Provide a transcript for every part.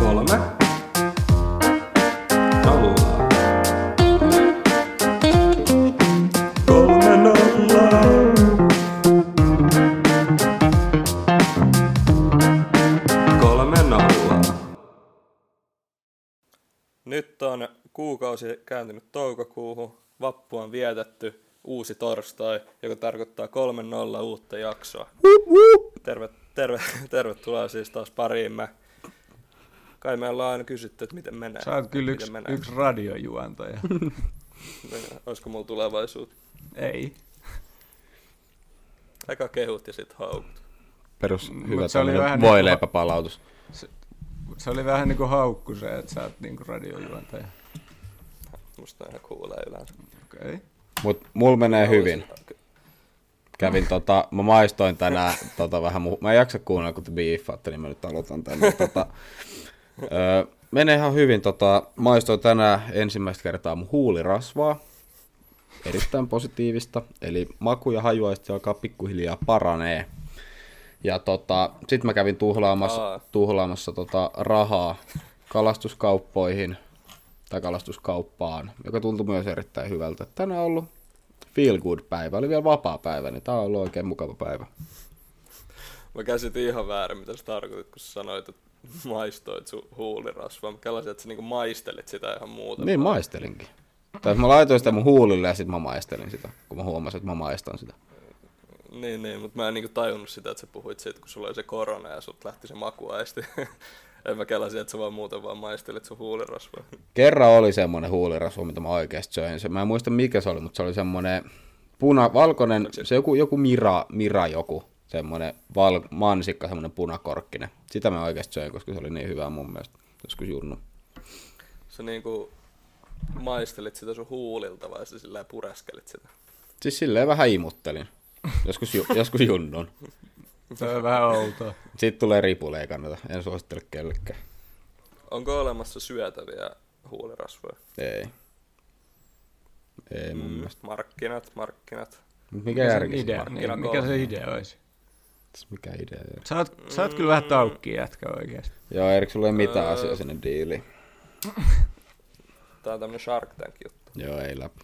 Kolme. Nolla. Kolme nolla. Kolme nolla. Nyt on kuukausi kääntynyt toukokuuhun, vappu on vietetty, uusi torstai, joka tarkoittaa kolmen nolla uutta jaksoa. Terve, terve, tervetuloa siis taas pariimme. Kai me ollaan aina kysytty, että miten menee. Sä oot kyllä yksi, yksi radiojuontaja. Olisiko mulla tulevaisuutta? Ei. Eka kehut ja sit haukut. Perus hyvä se oli vähän niinku- voileipäpalautus. Se oli vähän niinku haukku se, että sä oot niinku radiojuontaja. Musta ihan kuulee yleensä. Okei. Okay. Mut mulla menee hyvin. Kävin tota, mä maistoin tänään tota vähän Mä en jaksa kuunnella, kun te biiffaatte, niin mä nyt aloitan tänne. Tota, öö, menee ihan hyvin. Tota, maistoin tänään ensimmäistä kertaa mun huulirasvaa. Erittäin positiivista. Eli maku ja hajuaisti alkaa pikkuhiljaa paranee. Ja tota, sit mä kävin tuhlaamassa, Aa. tuhlaamassa tota rahaa kalastuskauppoihin tai kalastuskauppaan, joka tuntui myös erittäin hyvältä. Tänään on ollut feel good päivä, oli vielä vapaa päivä, niin tää on ollut oikein mukava päivä. Mä käsitin ihan väärin, mitä sä tarkoitit, kun sä sanoit, että maistoit sun huulirasvaa. Mä kelasin, että sä niinku maistelit sitä ihan muuta. Niin maistelinkin. Tai mä laitoin sitä mun huulille ja sit mä maistelin sitä, kun mä huomasin, että mä maistan sitä. Niin, niin, mutta mä en niinku tajunnut sitä, että sä puhuit siitä, kun sulla oli se korona ja sut lähti se makuaisti. en mä kelasin, että sä vaan muuten vaan maistelit sun huulirasvaa. Kerran oli semmonen huulirasva, mitä mä oikeesti söin. Se, mä en muista mikä se oli, mutta se oli semmonen puna, valkoinen, se joku, joku mira, mira joku, semmonen val, mansikka, semmonen punakorkkinen. Sitä mä oikeesti söin, koska se oli niin hyvää mun mielestä. Joskus junnu. Sä niinku maistelit sitä sun huulilta vai sä sillä pureskelit sitä? Siis silleen vähän imuttelin. Joskus, ju, joskus junnun. Se on vähän outoa. Sitten tulee ripule, ei kannata. En suosittele kellekään. Onko olemassa syötäviä huulirasvoja? Ei. Ei mun mielestä. Markkinat, markkinat. Mikä Mikä järki se idea, niin, mikä se idea olisi? Mikä idea? Sä oot, sä oot kyllä vähän taukki jätkä oikeesti. Joo, Erik, sulla ei mitään Öö. asiaa sinne diiliin. Tää on tämmönen Shark Tank juttu. Joo, ei läpi.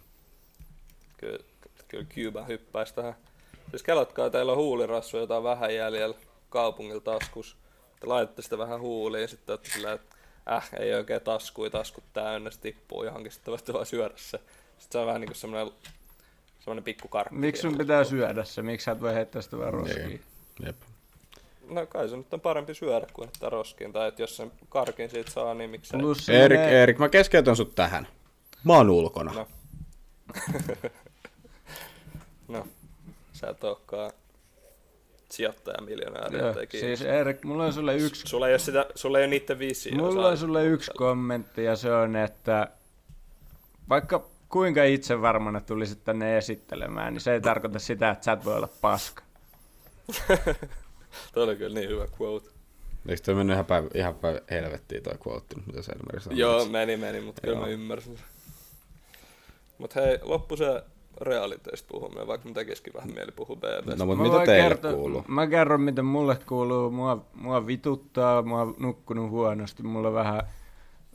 Kyllä, kyllä Cuban hyppäisi tähän. Siis kelatkaa, teillä on huulirasvoja, jota on vähän jäljellä kaupungilla taskus. Te laitatte sitä vähän huuliin, sitten olette silleen, että äh, ei oikein taskui, taskut täynnä, se tippuu johonkin, sitten voitte vaan syödä se. Sitten se on vähän niinku semmonen, semmonen pikku karkki. Miksi sun pitää syödä se? Miksi sä et voi heittää sitä vaan roskiin? Niin. Jep. No kai se nyt on parempi syödä kuin heittää roskiin, tai että jos sen karkin siitä saa, niin miksei. Plus se Erik, Erik, mä keskeytän sut tähän. Mä oon ulkona. No. no, sä et olekaan sijoittaja miljonääri, Joo, siis Erik, mulla on sulle yksi Sulla ei ole, sitä, sulla ei ole niiden viisiä. Mulla on sulle yksi kommentti ja se on, että vaikka kuinka itse varmana tulisit tänne esittelemään, niin se ei tarkoita sitä, että sä et voi olla paska. Toi oli kyllä niin hyvä quote. Eikö toi mennyt ihan, päivä, ihan päivä helvettiin toi quote, mitä sä Elmeri sanoi? Joo, meni, meni, mutta kyllä mä ymmärsin sen. Mut hei, loppu se realiteista puhuminen, vaikka mun tekisikin vähän mieli puhua BBstä. No mut Mä mitä teille kertoa- kuuluu? Mä kerron, miten mulle kuuluu. Mua, mua vituttaa, mä oon nukkunut huonosti, mulla vähän...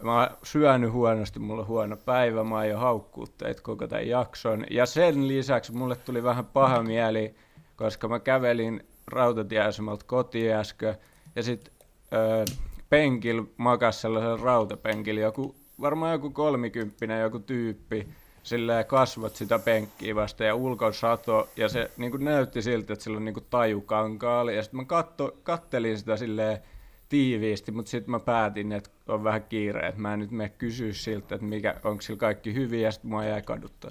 Mä oon syönyt huonosti, mulla on huono päivä, mä aion haukkuu teitä koko tämän jakson. Ja sen lisäksi mulle tuli vähän paha mieli, koska mä kävelin rautatieasemalta kotiin äsken, ja sit öö, penkillä makas sellaisella rautapenkillä joku, varmaan joku kolmikymppinen joku tyyppi, silleen kasvot sitä penkkiä vasta ja ulkon sato, ja se niin näytti siltä, että sillä on niin taju kankaalla, ja sitten mä katto, kattelin sitä silleen tiiviisti, mutta sitten mä päätin, että on vähän kiire, että mä en nyt mene kysyä siltä, että mikä, onko sillä kaikki hyvin, ja sitten mua jäi kaduttaa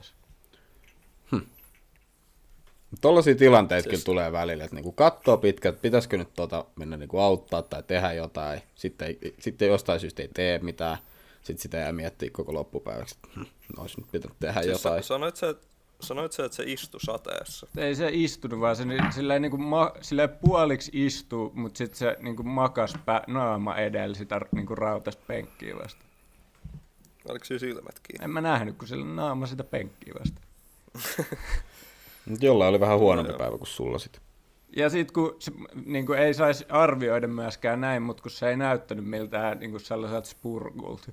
se. Tollaisia tilanteita Siis- kyllä tulee välillä, että niinku katsoo pitkä, että pitäisikö nyt tota mennä niinku auttaa tai tehdä jotain. Sitten, sitten jostain syystä ei tee mitään. Sitten sitä jää miettiä koko loppupäiväksi, että hm, no olisi nyt pitänyt tehdä siis jotain. sa- sanoit sä, että Sanoit sä, että se istui sateessa? Ei se istunut, vaan se ni- silleen, niin kuin ma, silleen puoliksi istuu, mutta sitten se niin kuin makas pä, naama edellä sitä niin kuin rautasta penkkiä vasta. Oliko siinä silmät kiinni? En mä nähnyt, kun sillä naama sitä penkkiä vasta. Mut jollain oli vähän huonompi joo. päivä kuin sulla sit. Ja sitten kun se, niin kuin ei saisi arvioida myöskään näin, mutta kun se ei näyttänyt miltään niin kuin sellaiselta spurgulta.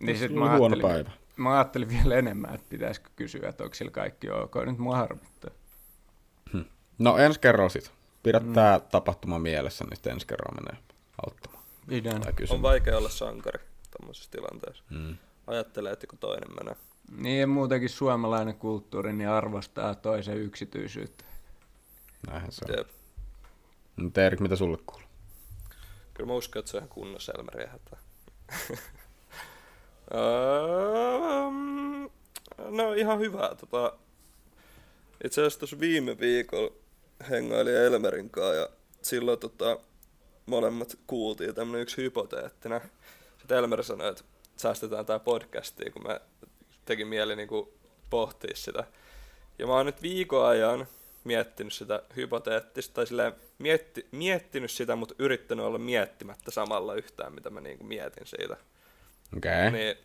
Niin sit mä huono ajattelin, päivä. mä ajattelin vielä enemmän, että pitäisikö kysyä, että onko sillä kaikki ok. Nyt mua harmittaa. No ensi kerralla sit. Pidä mm. tää tapahtuma mielessä, niin sitten ensi kerralla menee auttamaan. Pidän. On vaikea olla sankari tämmöisessä tilanteessa. Mm. Ajattelee, että kun toinen menee. Niin ja muutenkin suomalainen kulttuuri niin arvostaa toisen yksityisyyttä. Näinhän se on. Jep. Mutta Erik, mitä sulle kuuluu? Kyllä mä uskon, että se on ihan kunnossa Elmeri hätä. Ähm, no ihan hyvää. Tota, itse asiassa tuossa viime viikolla hengailin Elmerin kanssa ja silloin tota, molemmat kuultiin tämmönen yksi hypoteettinen. Sitten Elmer sanoi, että säästetään tää podcastiin, kun me teki mieli niinku pohtia sitä. Ja mä oon nyt viikon ajan miettinyt sitä hypoteettista, tai silleen mietti, miettinyt sitä, mutta yrittänyt olla miettimättä samalla yhtään, mitä mä niinku mietin siitä. Okei. Okay. Niin,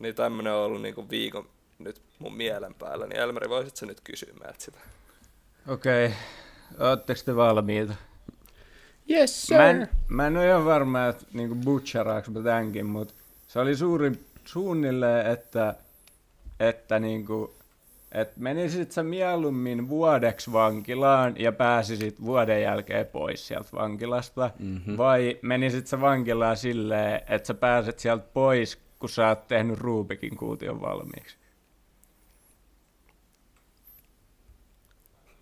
niin tämmönen on ollut niinku viikon nyt mun mielen päällä, niin Elmeri, voisit sä nyt kysyä meiltä sitä? Okei, okay. ootteko te valmiita? Yes, Mä en, mä en ole ihan varma, että niinku butcheraanko mä tämänkin, mutta se oli suuri, suunnilleen, että, että niinku, et menisit sä mieluummin vuodeksi vankilaan ja pääsisit vuoden jälkeen pois sieltä vankilasta, mm-hmm. vai menisit sä vankilaan silleen, että sä pääset sieltä pois, kun sä oot tehnyt Rubikin kuution valmiiksi?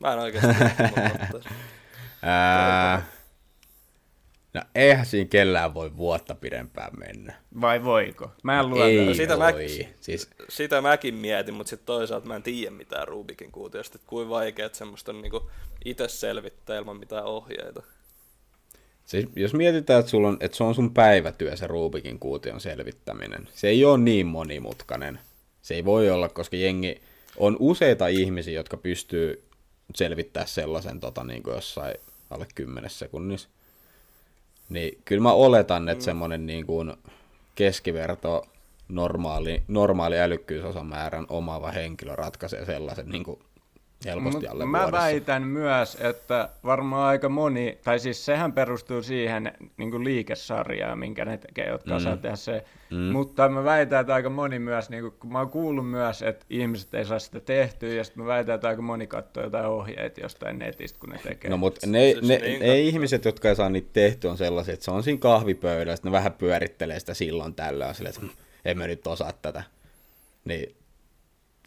Mä en oikeesti tiedä, mitä mä ottaisin. Ää, no eihän siinä kellään voi vuotta pidempään mennä. Vai voiko? Mä en luota. Ei sitä voi. mä- Siis, Sitä mäkin mietin, mutta sitten toisaalta mä en tiedä mitään Rubikin kuutiosta, että kuinka vaikeet semmoista on niinku itse selvittää ilman mitään ohjeita. siis, jos mietitään, että, sulla on, että se on sun päivätyö se Rubikin kuution selvittäminen, se ei ole niin monimutkainen. Se ei voi olla, koska jengi on useita ihmisiä, jotka pystyy selvittää sellaisen tota, niin kuin jossain alle 10 sekunnissa. Niin kyllä mä oletan, että mm. semmoinen niin kuin keskiverto normaali, normaali älykkyysosamäärän omaava henkilö ratkaisee sellaisen niin kuin helposti alle mä vuodessa. väitän myös, että varmaan aika moni, tai siis sehän perustuu siihen niin liikesarjaan, minkä ne tekee, jotka mm. osaa tehdä se. Mm. Mutta mä väitän, että aika moni myös, niin kun mä oon kuullut myös, että ihmiset ei saa sitä tehtyä, ja sitten mä väitän, että aika moni katsoo jotain ohjeita jostain netistä, kun ne tekee. No mutta ne, Siis ne, niin ne ihmiset, jotka ei saa niitä tehtyä, on sellaisia, että se on siinä kahvipöydässä, ne vähän pyörittelee sitä silloin tällöin, silleen, että "Hm, en mä nyt osaa tätä. Niin,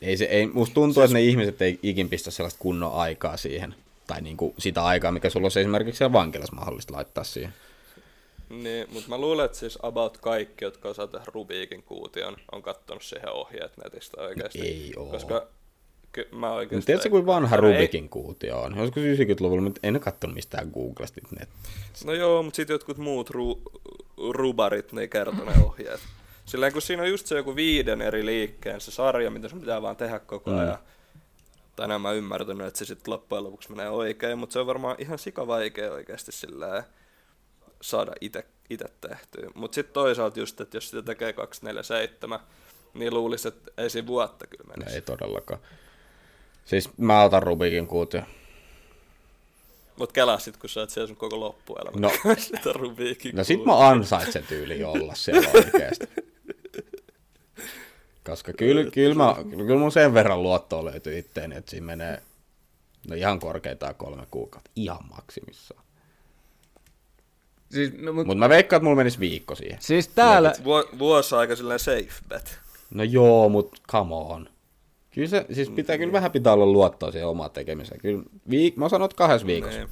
ei se, ei, musta tuntuu, että ne ihmiset ei ikin pistä sellaista kunnon aikaa siihen. Tai niinku sitä aikaa, mikä sulla olisi esimerkiksi siellä vankilassa mahdollista laittaa siihen. Niin, mutta mä luulen, että siis about kaikki, jotka osaa tehdä Rubikin kuution, on kattonut siihen ohjeet netistä oikeasti. Ei oo. Koska ky- mä oikeasti... Tiedätkö, kuin vanha ei- Rubikin kuutio on? Joskus 90-luvulla, mutta en ole katsonut mistään Googlesta net. No joo, mutta sitten jotkut muut ru- rubarit, ne ei kerto ne ohjeet. Silleen kun siinä on just se joku viiden eri liikkeen se sarja, mitä sun pitää vaan tehdä koko ajan. Tai näin mä ymmärtänyt, että se sitten loppujen lopuksi menee oikein, mutta se on varmaan ihan sika vaikea oikeasti silleen saada ite tehtyä. Mutta sitten toisaalta just, että jos sitä tekee 247, niin luulisi, että ei siinä vuotta kyllä menisi. ei todellakaan. Siis mä otan Rubikin kuutio. Mutta kelaa sit, kun sä oot siellä sun koko loppuelämä. No. sitä Rubikin No sit mä ansaitsen tyyli olla siellä oikeesti. Koska kyllä, kyllä, mä, kyllä mun sen verran luottoa löytyy itteeni, että siinä menee no ihan korkeintaan kolme kuukautta. Ihan maksimissaan. Siis, no, mut, Mutta mä veikkaan, että mulla menisi viikko siihen. siis täällä, Vu- vuosi aika silleen safe bet. No joo, mut come on. Kyllä se, siis pitää kyllä vähän pitää olla luottoa siihen omaan tekemiseen. Kyllä, viik- mä sanon, että kahdessa viikossa. Niin.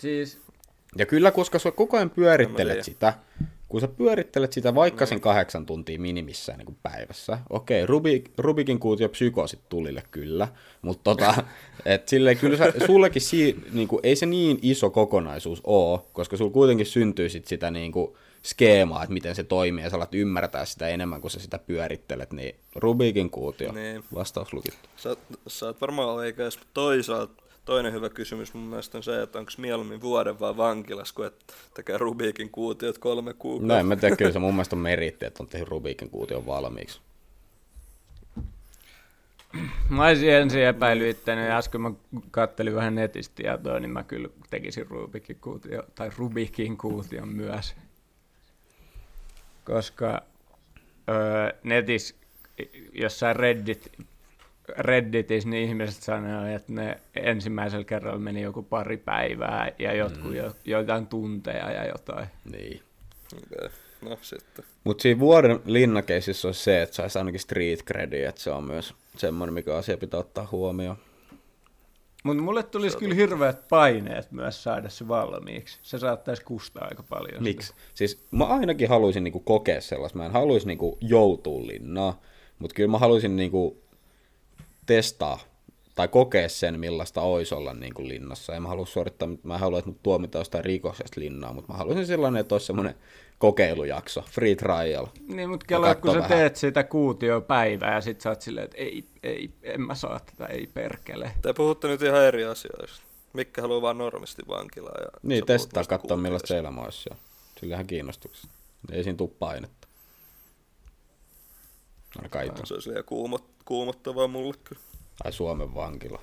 siis Ja kyllä, koska sä koko ajan pyörittelet sitä, kun sä pyörittelet sitä vaikka sen kahdeksan tuntia minimissään niin päivässä, okei, Rubik, Rubikin kuutio psykoosit tulille kyllä, mutta tota, et silleen, kyllä sä, sullekin si, niin kuin, ei se niin iso kokonaisuus oo, koska sulla kuitenkin syntyy sit sitä niin kuin, skeemaa, että miten se toimii, ja sä alat ymmärtää sitä enemmän, kun sä sitä pyörittelet, niin Rubikin kuutio, Niin. vastaus lukittu. Sä, sä oot varmaan oikeas, mutta toisaalta toinen hyvä kysymys mun mielestä on se, että onko mieluummin vuoden vai vankilas, kun et tekee Rubikin kuutiot kolme No kuukautta. en mä tiedä, kyllä se mun mielestä on meritti, että on tehnyt Rubikin kuution valmiiksi. Mä olisin ensin epäillyt itteni, ja äsken mä kattelin vähän netistä tietoa, niin mä kyllä tekisin Rubikin kuutio, tai Rubikin kuution myös. Koska öö, netissä, jossain Reddit, Redditissä, niin ihmiset sanoo, että ne ensimmäisellä kerralla meni joku pari päivää ja jotkut mm. jo, joitain tunteja ja jotain. Niin. Okay. No sitten. Mutta siinä vuoden linnakeisissa on se, että saisi ainakin street credi, että se on myös semmoinen, mikä asia pitää ottaa huomioon. Mutta mulle tulisi kyllä hirveät paineet myös saada se valmiiksi. Se saattaisi kustaa aika paljon. Miksi? Siis mä ainakin haluaisin niinku kokea sellaista. Mä en haluaisi niinku joutua linnaa, mutta kyllä mä haluaisin niinku testaa tai kokea sen, millaista olisi olla niinku linnassa. En mä halua suorittaa, mä en halua, että mut tuomitaan jostain rikoksesta linnaa, mutta mä haluaisin sellainen, että olisi semmoinen kokeilujakso, free trial. Niin, mutta kello, kun sä vähän. teet sitä kuutiopäivää ja sit sä oot silleen, että ei, ei, en mä saa tätä, ei perkele. Te puhutte nyt ihan eri asioista. Mikkä haluaa vaan normisti vankilaa. Ja niin, testaa katsoa millaista se elämä olisi. Ja sillä ihan kiinnostuksesta. Ei siinä tule painetta. Itse. Se olisi liian kuumot, kuumottavaa mulle kyllä. Tai Suomen vankila.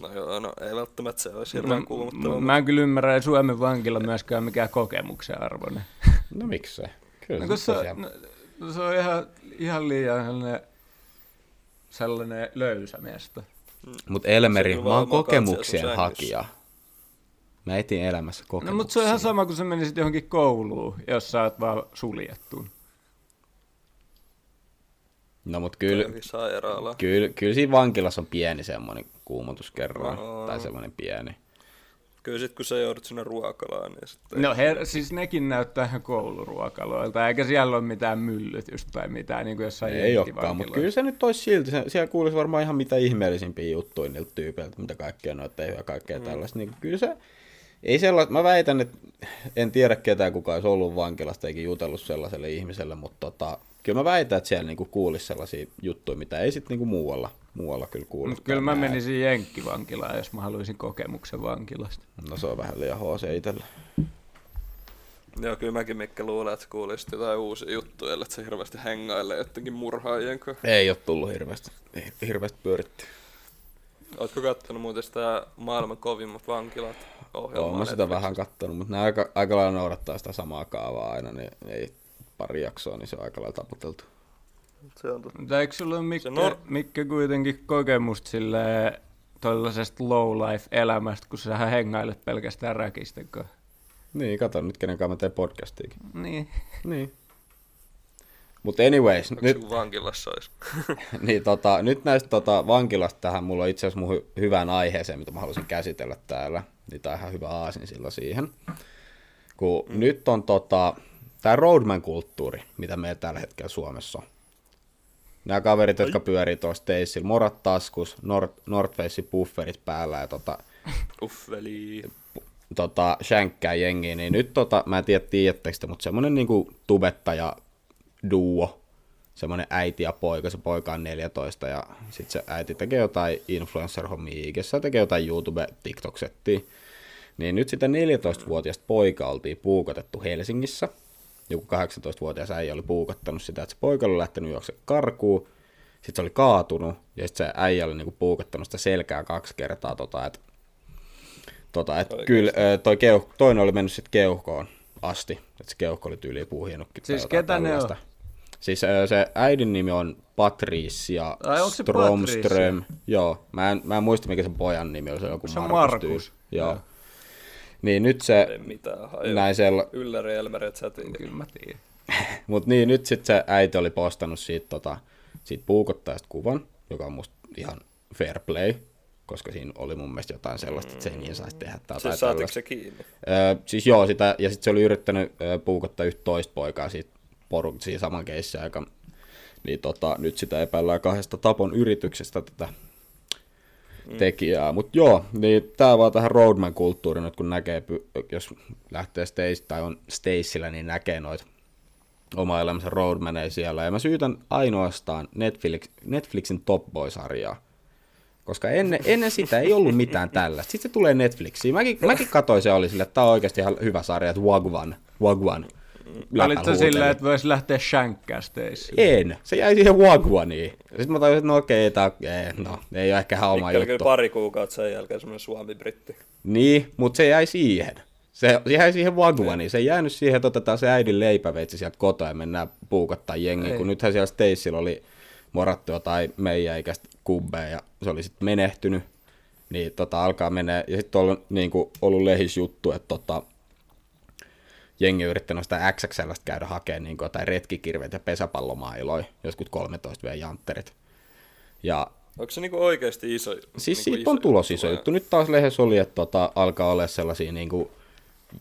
No joo, no ei välttämättä se olisi hirveän no, kuumottavaa. Mä en kyllä ymmärrä, että Suomen vankila myöskään mikään kokemuksen arvoinen. No miksei? Kyllä no, se, no, se on ihan, ihan liian sellainen, sellainen löysä miestä. Mm. Mutta Elmeri, mä oon kokemuksien hakija. Mä etin elämässä kokemuksia. No mutta se on ihan sama, kun sä menisit johonkin kouluun, jos sä oot vaan suljettu. No mutta kyllä, kyllä, kyllä siinä vankilassa on pieni semmoinen kuumotuskerroin, no. tai semmoinen pieni. Kyllä sit kun sä joudut sinne ruokalaan, niin sitten... No her, siis nekin näyttää ihan kouluruokaloilta, eikä siellä ole mitään myllytystä tai mitään, niin kuin jossain Ei olekaan, mutta kyllä se nyt olisi silti, se, siellä kuulisi varmaan ihan mitä ihmeellisimpiä juttuja niiltä tyypeiltä, mitä kaikkea noita ja kaikkea mm. tällaista, niin kyllä se, ei sellaista, mä väitän, että en tiedä ketään kuka olisi ollut vankilasta eikä jutellut sellaiselle ihmiselle, mutta tota, kyllä mä väitän, että siellä niinku kuulisi sellaisia juttuja, mitä ei sitten niinku muualla, muualla kyllä kuulu. Mutta kyllä mä menisin jenkkivankilaan, jos mä haluaisin kokemuksen vankilasta. No se on vähän liian HC itsellä. Joo, kyllä mäkin Mikke luulen, että kuulisit jotain uusia juttuja, että se hirveästi hengailee jotenkin murhaajien kanssa. Ei ole tullut hirveästi, hirveästi pyöritty. Oletko kattonut muuten sitä maailman kovimmat vankilat ohjelmaa? Olen sitä vähän kattonut, mutta ne aika, aika lailla noudattaa sitä samaa kaavaa aina, niin ei pari jaksoa, niin se on aika lailla taputeltu. Se on totta. Mutta eikö sulla Mikke, nor- Mikke kuitenkin kokemusta sille tuollaisesta low life elämästä, kun sä hengailet pelkästään räkisten kanssa? Niin, kato nyt kenen kanssa mä teen podcastiakin. Niin. niin. Mutta anyways. Onko nyt, vankilassa olisi? niin, tota, nyt näistä tota, vankilasta tähän mulla on itse asiassa mun hy- hyvään aiheeseen, mitä mä haluaisin käsitellä täällä. Niin tää on ihan hyvä aasin sillä siihen. Kun mm. nyt on tota, tämä roadman-kulttuuri, mitä meillä tällä hetkellä Suomessa on. Nämä kaverit, jotka pyörii tuossa teissillä, morat taskus, North, North Face pufferit päällä ja tota, Uffeli. tota, shänkkää jengiä, niin nyt tota, mä en tiedä tiedättekö mutta semmonen niinku tubettaja duo, semmonen äiti ja poika, se poika on 14 ja sitten se äiti tekee jotain influencer-hommia ikessä, tekee jotain YouTube, TikTok-settiä. Niin nyt sitä 14-vuotiaasta poika oltiin puukotettu Helsingissä – joku 18-vuotias äijä oli puukottanut sitä, että se poika oli lähtenyt juokse karkuun, sitten se oli kaatunut, ja sitten se äijä oli niinku puukottanut sitä selkää kaksi kertaa, tota, että tota, et kyllä toi keuh, toinen oli mennyt sitten keuhkoon asti, että se keuhko oli tyyliin puuhienukki. Siis ketä tällaista. ne on? Siis se äidin nimi on Patricia Ai, Stromström. Joo, mä en, mä en muista mikä sen pojan nimi oli, se joku se Markus. Markus. Joo. Ja. Niin nyt se... Ei mitään hajua. Näin sella... Ylläri. Kyllä mä tiedän. Mut niin, nyt sitten se äiti oli postannut siitä, tota, siitä puukottajasta kuvan, joka on musta ihan fair play, koska siinä oli mun mielestä jotain sellaista, että se ei niin saisi tehdä. Tai siis saatiko se kiinni? Öö, siis joo, sitä, ja sitten se oli yrittänyt öö, puukottaa yhtä toista poikaa siitä poruk, siinä saman keissä aika. Niin tota, nyt sitä epäillään kahdesta tapon yrityksestä tätä mm. tekijää. Mutta joo, niin tämä vaan tähän roadman-kulttuuriin, kun näkee, jos lähtee stage, tai on Staceillä, niin näkee noita oma elämänsä roadmaneja siellä. Ja mä syytän ainoastaan Netflix, Netflixin Top Boy-sarjaa. Koska ennen, ennen sitä ei ollut mitään tällaista. Sitten se tulee Netflixiin. Mäkin, mäkin katsoin se oli sille, että tämä on oikeasti ihan hyvä sarja, että Wagwan. Wagwan. Olitko silleen, että voisi lähteä shankkäästeissä? En. Se jäi siihen Wagwaniin. Sitten mä tajusin, että no okei, tää, ei, no, ei ole ehkä oma Mikkel kyllä juttu. pari kuukautta sen jälkeen semmoinen Suomi-britti. Niin, mutta se jäi siihen. Se jäi siihen Wagwaniin. Se ei jäänyt siihen, että otetaan se äidin leipäveitsi sieltä kotoa ja mennään puukottaa jengiin, Ei. kun nythän siellä Stacella oli morattua tai meidän ikäistä kubbeja ja se oli sitten menehtynyt. Niin tota, alkaa menee. Ja sitten on niin kuin, ollut lehisjuttu, että tota, jengi yrittänyt sitä XXL käydä hakemaan niin kuin, jotain retkikirveitä ja pesäpallomailoja, joskus 13 v jantterit. Ja Onko se niinku oikeasti iso? Siis niinku siitä on tulos iso juttu. Nyt taas lehdessä oli, että tota, alkaa olla sellaisia, niin kuin,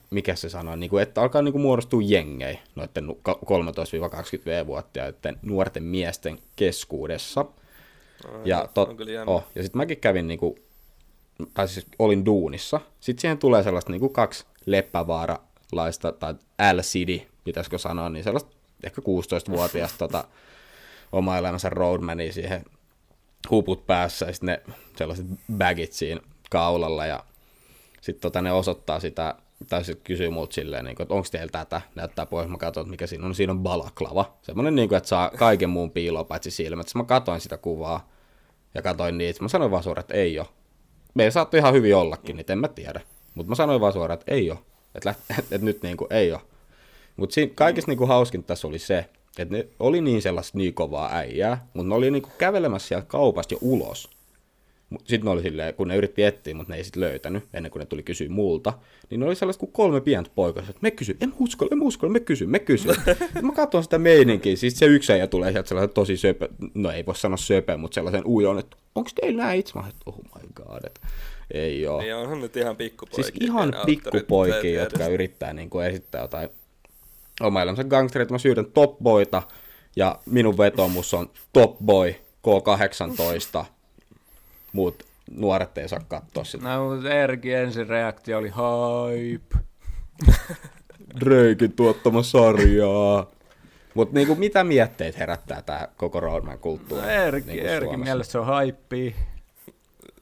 mikä se sanoo, niin kuin, että alkaa niin kuin, muodostua jengejä noiden nu- ka- 13-20V-vuotiaiden nuorten miesten keskuudessa. Ja, tot, on kyllä jännä. oh, ja sitten mäkin kävin, niin kuin, tai siis olin duunissa. Sitten siihen tulee sellaista niin kuin kaksi leppävaaralaista, tai LCD, pitäisikö sanoa, niin sellaista ehkä 16-vuotiaasta tota, oma elämänsä roadmania siihen huput päässä ja sitten ne sellaiset bagit siinä kaulalla ja sitten tota, ne osoittaa sitä, tai sitten kysyy multa silleen, niin kuin, että onko teillä tätä, näyttää pois, mä katson, mikä siinä on, siinä on balaklava. Semmoinen, niin kuin, että saa kaiken muun piiloon paitsi silmät. Sitten mä katoin sitä kuvaa ja katoin niitä, mä sanoin vaan suoraan, että ei ole. Me saattoi ihan hyvin ollakin, niin en mä tiedä. Mutta mä sanoin vaan suoraan, että ei ole. Että, läht, että nyt niin kuin, ei ole. Mutta kaikista niinku hauskin tässä oli se, että ne oli niin sellaista niin kovaa äijää, mutta ne oli niinku kävelemässä sieltä kaupasta jo ulos. Sitten ne oli silleen, kun ne yritti etsiä, mutta ne ei sitten löytänyt, ennen kuin ne tuli kysyä multa, niin ne oli sellaista kuin kolme pientä poikaa, että me kysy, en uskalla, en uskalla, me kysy, me kysy. mä katson sitä meininkiä, siis se yksi äijä tulee sieltä sellaisen tosi söpö, no ei voi sanoa söpö, mutta sellaisen ujon, että onko teillä näin itse? Mä että oh my god, että ei oo. Niin onhan nyt ihan pikkupoikia. Siis ihan pikkupoikia, jotka edes. yrittää niin kuin esittää jotain oma elämänsä gangsterit. Mä syydän Top Boyta ja minun vetomus on Top Boy K18. Muut nuoret ei saa katsoa sitä. No, mutta Erkin ensin reaktio oli hype. Dreikin tuottama sarjaa. Mutta niinku, mitä mietteet herättää tämä koko roadman kulttuuri? No, Erki, Erkin Suomessa? mielestä se on hype.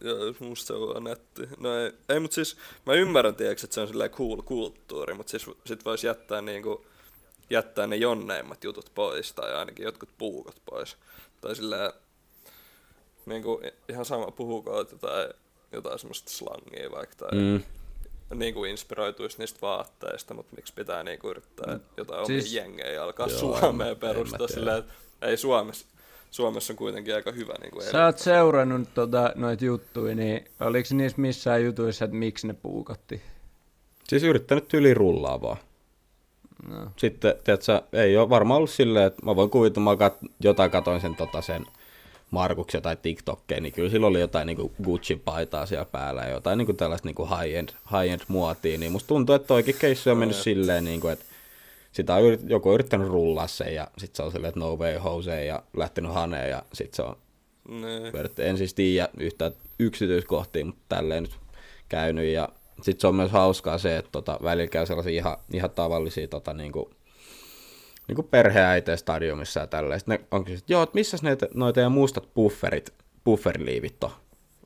Joo, musta se on netti. No ei, ei mutta siis mä ymmärrän tiiäks, että se on silleen cool kulttuuri, mutta siis sit vois jättää niinku, jättää ne jonneimmat jutut pois, tai ainakin jotkut puukot pois. Tai silleen, niinku, ihan sama puhuko jotain, jotain semmoista slangia vaikka, tai Mm. niinku inspiroituisi niistä vaatteista, mutta miksi pitää niinku yrittää jotain Siis- omia jengejä ja alkaa Joo, Joo, en Suomeen perustaa silleen, että ei Suomessa, Suomessa on kuitenkin aika hyvä niinku Sä oot seurannut tota, noita juttuja, niin oliko niissä missään jutuissa, että miksi ne puukotti? Siis yrittänyt tyli rullaa vaan. No. Sitten, tiedätkö, ei ole varmaan ollut silleen, että mä voin kuvitella, mä kat, jotain katoin sen, tota, sen Markuksia tai TikTokkeja, niin kyllä sillä oli jotain niin Gucci-paitaa siellä päällä ja jotain niin tällaista niin high-end, high-end muotia, niin musta tuntuu, että toikin keissi on mennyt silleen, niin kuin, että sitä on yrit, joku on yrittänyt rullaa sen ja sitten se on silleen, että no way Jose ja lähtenyt haneen ja sitten se on Niin. pyörittänyt. En siis tiedä yhtään yksityiskohtia, mutta tälleen nyt käynyt. Ja sitten se on myös hauskaa se, että tota, välillä käy sellaisia ihan, ihan tavallisia tota, niinku, niinku perheäitejä stadiumissa ja tälleen. Sitten ne on kysynyt, että joo, että missäs ne noita ja mustat bufferit, bufferiliivit on?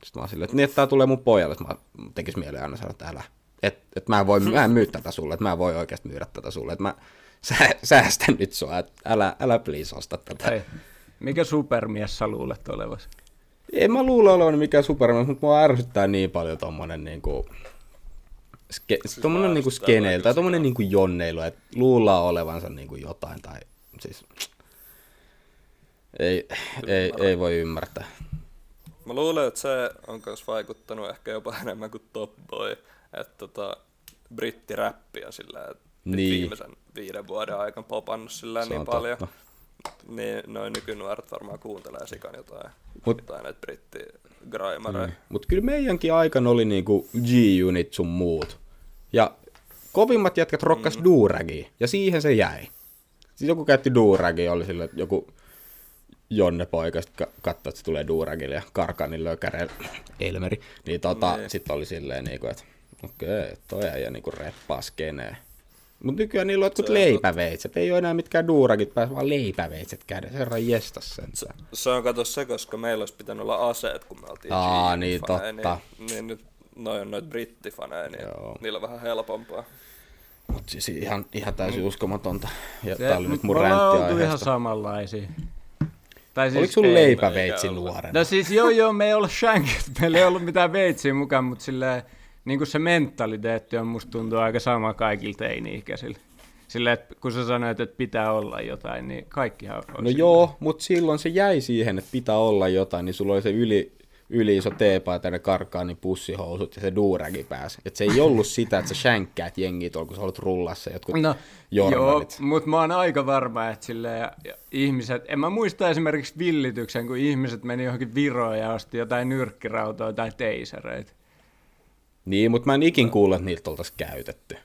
Sitten mä oon silleen, että niin, että tää tulee mun pojalle. Sitten mä tekis mieleen aina sanoa, että älä. Että et mä en voi, mä en myy tätä sulle, että mä en voi oikeasti myydä tätä sulle. Että mä sä, säästän nyt sua, että älä, älä please osta tätä. Hei, mikä supermies sä luulet olevasi? En mä luule olevani mikään supermies, mutta mua ärsyttää niin paljon tommonen niinku... Ske, siis tommonen niinku ärsyttää skeneily tai tommonen niinku jonneilu, että luullaan olevansa niinku jotain tai siis... Ei, ei, ei voi ymmärtää. Mä luulen, että se on myös vaikuttanut ehkä jopa enemmän kuin Top Boy, että tota, brittiräppi on sillä että Niin. viimeisen viiden vuoden aikana popannut sillä niin on paljon. totta. Niin noin nykynuoret varmaan kuuntelee sikan jotain, Mut- jotain näitä britti graimareja. Mut kyllä meidänkin aikana oli niinku G-Unit sun muut. Ja kovimmat jätkät rokkas mm. duuragia, ja siihen se jäi. Siis joku käytti duuragia, oli sillä että joku Jonne poika sitten katsoi, että se tulee duuragille ja karkanin lökäreillä Elmeri. Niin tota, Niin. sitten oli silleen niinku, että okei, okay, toi äijä niinku reppaa skenee. Mut nykyään niillä on jotkut Se leipäveitset, ei ole enää mitkään duuragit päässä, vaan leipäveitset kädessä. Herran jestas sen. Se on kato se, koska meillä olisi pitänyt olla aseet, kun me oltiin Aa, G-faneja, niin, totta. Niin, niin nyt noin on noita brittifaneja, niin Joo. niillä on vähän helpompaa. Siis ihan, ihan täysin uskomatonta. Ja Se, tää oli nyt mut mun räntti ihan samanlaisia. Tai Oliko sun ei- leipäveitsi nuorena? No siis joo joo, me ei olla shankit, meillä ei ollut mitään veitsiä mukaan, mutta silleen, niin kuin se mentaliteetti on musta tuntuu aika sama kaikilla teini-ikäisillä. Silleen, että kun sä sanoit, että pitää olla jotain, niin kaikkihan on No silleen. joo, mutta silloin se jäi siihen, että pitää olla jotain, niin sulla oli se yli, yli iso teepaita ja karkaani pussihousut ja se duuragi pääsi. Et se ei ollut sitä, että sä shankkäät jengiä tuolla, kun sä haluat rullassa jotkut No, joo, Jordanit. mutta mä oon aika varma, että ja ihmiset, en mä muista esimerkiksi villityksen, kun ihmiset meni johonkin Viroon ja osti jotain nyrkkirautoa tai teisereitä. Niin, mutta mä en ikin kuullut, että niiltä oltaisi käytetty.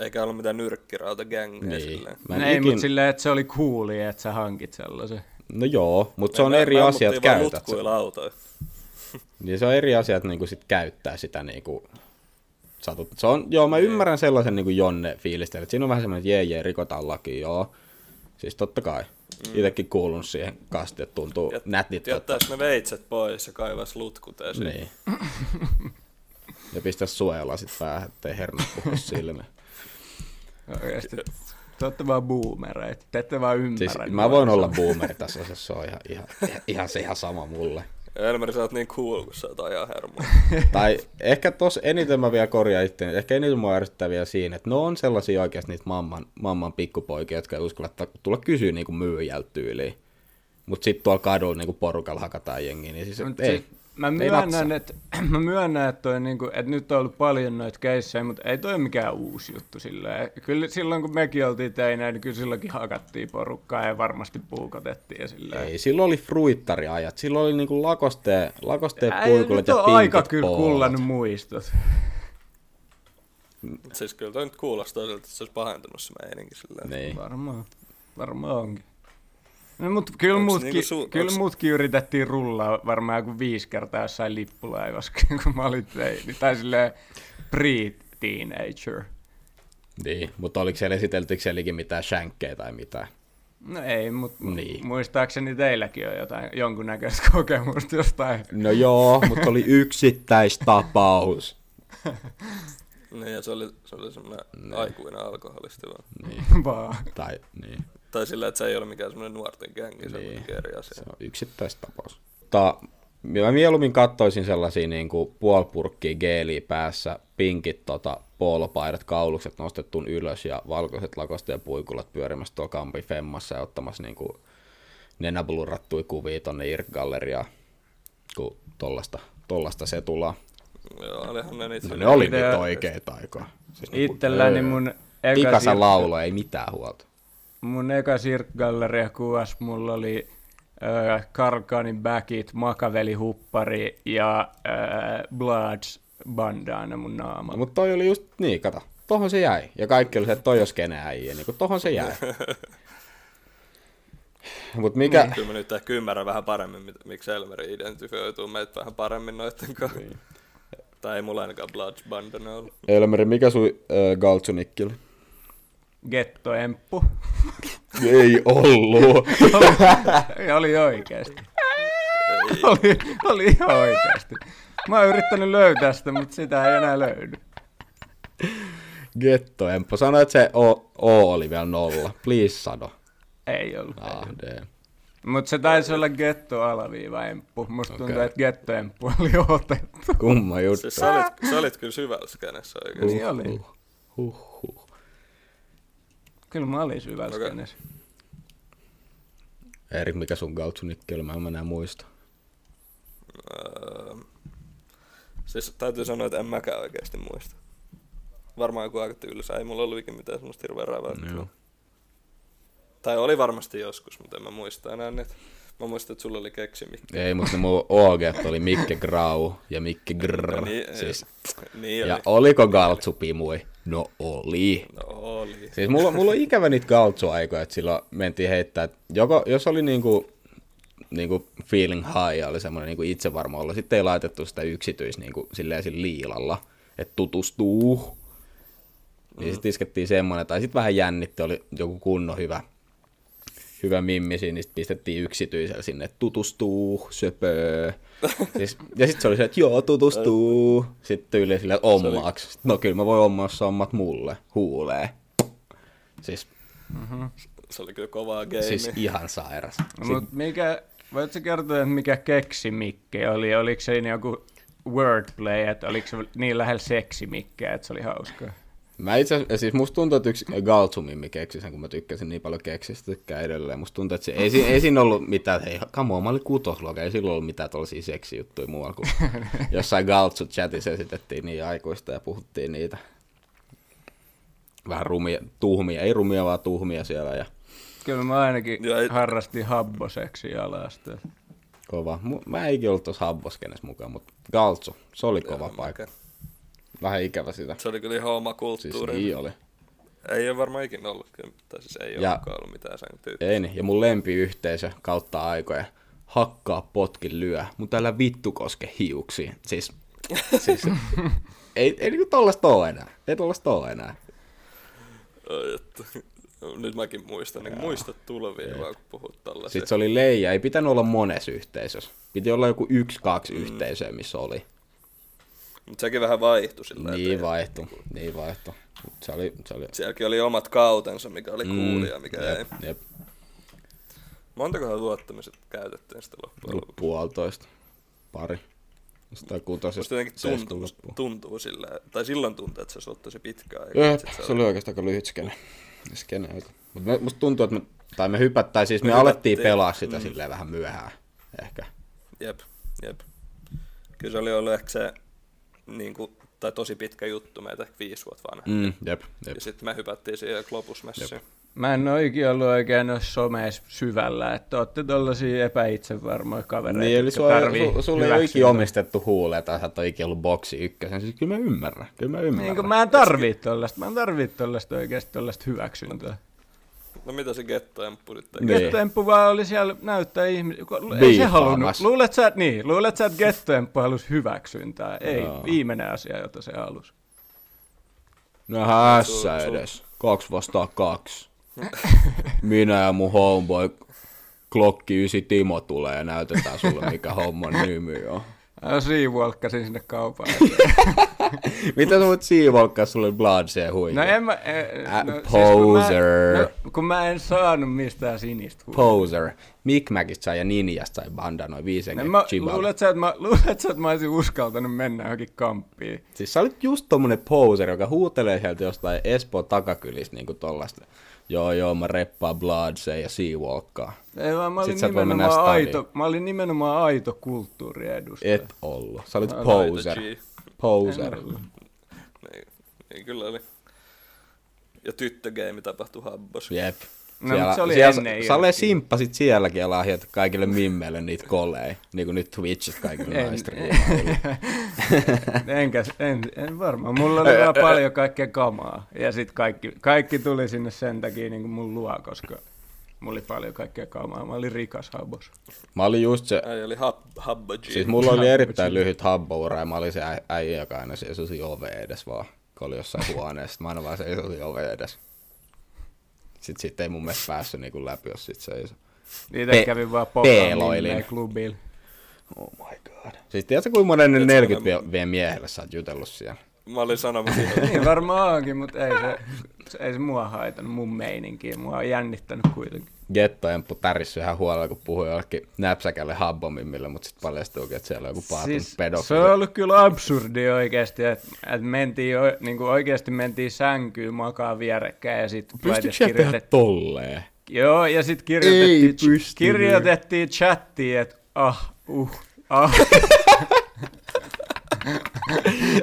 Eikä ollut mitään nyrkkirautagängiä Niin. silleen. Mä en Ei, ikin... mutta silleen, että se oli cooli, että sä hankit sellaisen. No joo, mutta se on Me- eri me asia, että käytät autoja. Niin se on eri asia, että niinku sit käyttää sitä niinku satut. Se on, joo, mä ymmärrän sellaisen niinku Jonne fiilistä, että siinä on vähän semmoinen, että jee, jee, rikotaan laki, joo. Siis totta kai. Mm. Itekin kuulunut siihen kastiin, että tuntuu Jät- nätit. Jättäis ne veitset pois ja kaivas lutkut esiin. niin. ja pistää suojella sit päähän, ettei hernat puhu silmään. Oikeasti. Te ootte vaan boomereita. Te ette vaan ymmärrä. Siis mä voin olla boomeri tässä asiassa, se on ihan, ihan, ihan, ihan se ihan sama mulle. Elmeri, sä oot niin cool, kun sä oot ajaa hermoa. tai ehkä tos eniten mä vielä korjaan itseäni, ehkä eniten mua ärsyttää vielä siinä, että no on sellaisia oikeasti niitä mamman, mamman pikkupoikia, jotka ei uskalla tulla kysyä niinku myyjältä tyyliin. Mut sit tuolla kadulla niinku porukalla hakataan jengiä, niin siis Mut ei. siis mä myönnän, että, mä myönnän, että, toi niinku, että nyt on ollut paljon noita keissejä, mutta ei toi ole mikään uusi juttu silleen. Kyllä silloin kun mekin oltiin teinä, niin kyllä silloinkin hakattiin porukkaa ja varmasti puukotettiin silleen. Ei, silloin oli fruittariajat, silloin oli niinku lakosteen, lakosteen Ei, puikulet ja on pinkit aika kyllä poot. kullannut muistot. Siis kyllä toi nyt kuulostaa siltä, että se olisi pahentunut se meininki silleen. Niin. Varmaan. Varmaan onkin. No, mutta kyllä, Onks muutkin, niinku su- kyllä onks- muutkin yritettiin rullaa varmaan joku viisi kertaa jossain lippulaivassa, kun mä olin teini. Tai silleen pre-teenager. Niin, mutta oliko siellä esiteltyykö sielläkin mitään shankkejä tai mitään? No ei, mutta Niin. niin. muistaakseni teilläkin on jotain jonkunnäköistä kokemusta jostain. No joo, mutta oli yksittäistapaus. Niin, ja se oli, se oli semmoinen aikuinen alkoholisti vaan. Niin, Vaan. tai niin. Tai sillä, että se ei ole mikään semmoinen nuorten gängi, se on Niin. asia. Se on yksittäistapaus. Ta, mä mieluummin kattoisin sellaisia niin kuin puolipurkkia geeliä päässä, pinkit tota, poolopaidat, kaulukset nostettuun ylös ja valkoiset lakosta ja puikulat pyörimässä tuolla Kampi Femmassa ja ottamassa niin kuin nenäblurrattui kuvia tonne Irk-galleriaan, kun tollasta, tollasta se tulee. Joo, olihan ne niitä. No ne oli nyt oikeita aikoja. Siis niinku, Itselläni mun Pikasa laulo, ei mitään huolta. Mun eka sirkgalleria kuvas mulla oli äh, Karkanin backit, makaveli huppari ja äh, Bloods bandana mun No, naamalla. mutta toi oli just niin, kato. Tohon se jäi. Ja kaikki oli se, että toi on skeneäjiä, niin tohon se jäi. Mut mikä... Kyllä mä nyt ehkä ymmärrän vähän paremmin, miksi Elmeri identifioituu meitä vähän paremmin noitten kanssa. Niin. Tai ei mulla ainakaan Bloods bandana ollut. Elmeri, mikä sun äh, galtsunikki oli? Gettoemppu. Ei ollut. Ei, oli oikeesti. oli, oli ihan oikeesti. Mä oon yrittänyt löytää sitä, mutta sitä ei enää löydy. Gettoemppo. Sano, että se O, o oli vielä nolla. Please sano. Ei ollut. Ah. Mutta se taisi olla getto alaviiva emppu. Musta tuntuu, Okei. että getto emppu oli otettu. Kumma juttu. Siis sä olit, sä olit kyllä syvällä skenessä oikeesti. Niin oli. Huh, huh. Kyllä mä olin syvällä Okei. skenessä. Erik, mikä sun galtsunikki oli? Mä en enää muista. Öö, siis täytyy sanoa, että en mäkään oikeasti muista. Varmaan joku aika tylsä. Ei mulla ollut ikinä mitään semmoista hirveän räväyttöä. Joo. Tai oli varmasti joskus, mutta en mä muista enää niitä. Mä muistan, että sulla oli keksimikki. Ei, mutta ne mun OG oli Mikke Grau ja Mikke Grr. Niin, siis. niin Ja oli. oliko galtsupimui? No oli. No oli. Siis mulla, mulla on ikävä niitä galtsu-aikoja, että silloin mentiin heittää, että joko, jos oli niinku, niinku feeling high oli semmoinen niinku itsevarma olla, sitten ei laitettu sitä yksityis niinku, silleen sillä liilalla, että tutustuu. Niin sitten iskettiin semmoinen, tai sitten vähän jännitti, oli joku kunnon hyvä, hyvä mimmi siinä, niin sit pistettiin yksityisellä sinne, että tutustuu, söpöö. Siis, ja sitten se oli se, että joo, tutustuu. Sitten tyyli että ommaaksi. Sitten, no kyllä mä voin ommaa, ommat mulle, huulee. Siis, Se oli kyllä kovaa game. siis ihan sairas. Mut mikä, voitko kertoa, että mikä keksimikke oli? Oliko se joku wordplay, että oliko se niin lähellä seksimikkeä, että se oli hauskaa? Mä itse asiassa, siis musta tuntuu, että yksi Galtsumimmi keksi sen, kun mä tykkäsin niin paljon keksistä, tykkää edelleen. Musta tuntuu, että se, ei, siinä- ei siinä ollut mitään, hei, on, mä olin kutosluokka, ei silloin ollut mitään tuollaisia seksijuttuja muualla kuin jossain Galtsu chatissa esitettiin niin aikuista ja puhuttiin niitä. Vähän rumia, tuhmia, ei rumia vaan tuhmia siellä ja Kyllä mä ainakin ei- harrastin habboseksi alasta. kova. Mä en ikinä ollut tuossa Habboskenes mukaan, mutta Galtsu, se oli kova Joo, paikka. okei. Vähän ikävä sitä. Se oli kyllä ihan oma Siis kulttuuri. niin oli. Ei ole varmaan ikinä ollut, tai siis ei Ja- olekaan ollut mitään sen tyyppiä. Ei niin. Ja mun lempiyhteisö kautta aikoja. Hakkaa, potki, lyö. Mutta älä vittu koske hiuksiin. Siis, siis ei, ei niinku tollasta oo enää. Ei tollasta oo enää. Ai, että. Nyt mäkin muistan, niin muistat tulevia vaan, kun puhut tällaisia. Sitten se oli leija. Ei pitänyt olla monessa yhteisössä. Piti olla joku yksi, kaksi mm. yhteisöä, missä oli. Mutta sekin vähän vaihtui sillä Niin vaihtu. Niin vaihtu. Mut Se oli, se oli Sielläkin oli omat kautensa, mikä oli cool ja mikä ei. jep, jep. Montakohan luottamiset käytettiin sitä loppujen Ollut lopuksi? puolitoista. Pari. Musta jotenkin tuntuu, loppuun. tuntuu sillä, tai silloin tuntuu, että se olisi ollut tosi pitkään. Jep, se oli oikeastaan aika lyhyt skene. skene Mutta musta tuntuu, että me, tai me hypättäisiin, siis me, Me alettiin pelaa sitä mm. silleen vähän myöhään. Ehkä. Jep, jep. Kyllä se oli ollut ehkä se, niin kuin, tai tosi pitkä juttu, meitä ehkä viisi vuotta vanha. Mm. Jep, jep. Ja sitten me hypättiin siihen Globus-messiin. Mä en oikein ollut oikein noissa someissa syvällä, että ootte tollasia epäitsevarmoja kavereita, Niin, eli tarvii su, sulla ei ole ikinä omistettu huuleja tai sä et ole ikinä ollut boksi ykkösen. Siis kyllä mä ymmärrän. Kyllä mä ymmärrän. Niin mä en tarvii tollasta, mä en tarvii tollasta oikeesti tollasta hyväksyntää. No mitä se gettoemppu nyt teki? Niin. Gettoemppu vaan oli siellä näyttää ihmisiä, ei se halunnut. Luulet sä, että niin, luulet sä, että Gettoemppu halusi hyväksyntää? Ei, Joo. viimeinen asia, jota se halusi. No hässä Sul- sul- edes. Kaksi vastaan kaksi. Minä ja mun homeboy Klokki 9 Timo tulee ja näytetään sulle mikä homman nimi on. Mä siivuolkkasin sinne kaupaan. Mitä sä voit siivoukkaa sulle Bloodseen huikia? No en mä... Eh, no, siis kun mä- poser. no, kun mä en saanut mistään sinistä huulia. Poser. Mikmäkistä sai ja Ninjasta sai bandanoi viisen En mä, chiballa. luulet, sä, että mä, luulet sä, että mä olisin uskaltanut mennä johonkin kamppiin? Siis sä olit just tommonen poser, joka huutelee sieltä jostain Espoon takakylistä niinku tollasta. Joo joo, mä reppaan Bloodseen ja Seawalkkaa. Ei vaan mä olin, Sit sä et voi mennä nimenomaan aito, mä olin nimenomaan aito kulttuuriedustaja. Et ollut. Sä olit Mä poser. G. Poser. Ollut. Niin, niin kyllä oli. Ja tyttögeimi tapahtui Habbos. Jep. No, mut se oli siellä, ennen Irkkiä. simppasit sielläkin ja lahjat kaikille mimmeille niitä koleja. Niin kuin nyt Twitchit kaikille En. Enkä, en, en varmaan. Mulla oli vaan paljon kaikkea kamaa. Ja sit kaikki, kaikki tuli sinne sen takia niin kuin mun luo, koska mulla oli paljon kaikkea kamaa. Mä olin rikas habos. Mä olin just se, Äijä oli hab, Habba G. siis mulla oli erittäin lyhyt habboura ja mä olin se äijä, joka aina seisosi ove edes vaan. Kun oli jossain huoneessa, mä aina vaan seisosin ove edes. Sitten sit ei mun mielestä päässyt niinku läpi, jos sit seisoi. Niitä Pe- kävin vaan peeloilin. pokamille klubilla. Oh my god. Siis tiedätkö kuinka monen Et sä 40 v miehellä sä oot jutellut siellä? Mä olin sanomassa Niin varmaan onkin, mutta ei se, se, ei se mua haitannut mun meininkiä. Mua on jännittänyt kuitenkin. Gettoemppu tärissy ihan huolella, kun puhui jollekin näpsäkälle habbomimmille, mutta sitten paljastuukin, että siellä on joku paatunut siis, se pedofili. on ollut kyllä absurdi oikeasti, että et mentiin, o- niinku oikeasti mentiin sänkyyn makaa vierekkäin ja sitten Pystytkö sä tehdä tolleen? Joo, ja sitten kirjoitettiin, kirjoitettiin chattiin, että ah, uh, ah.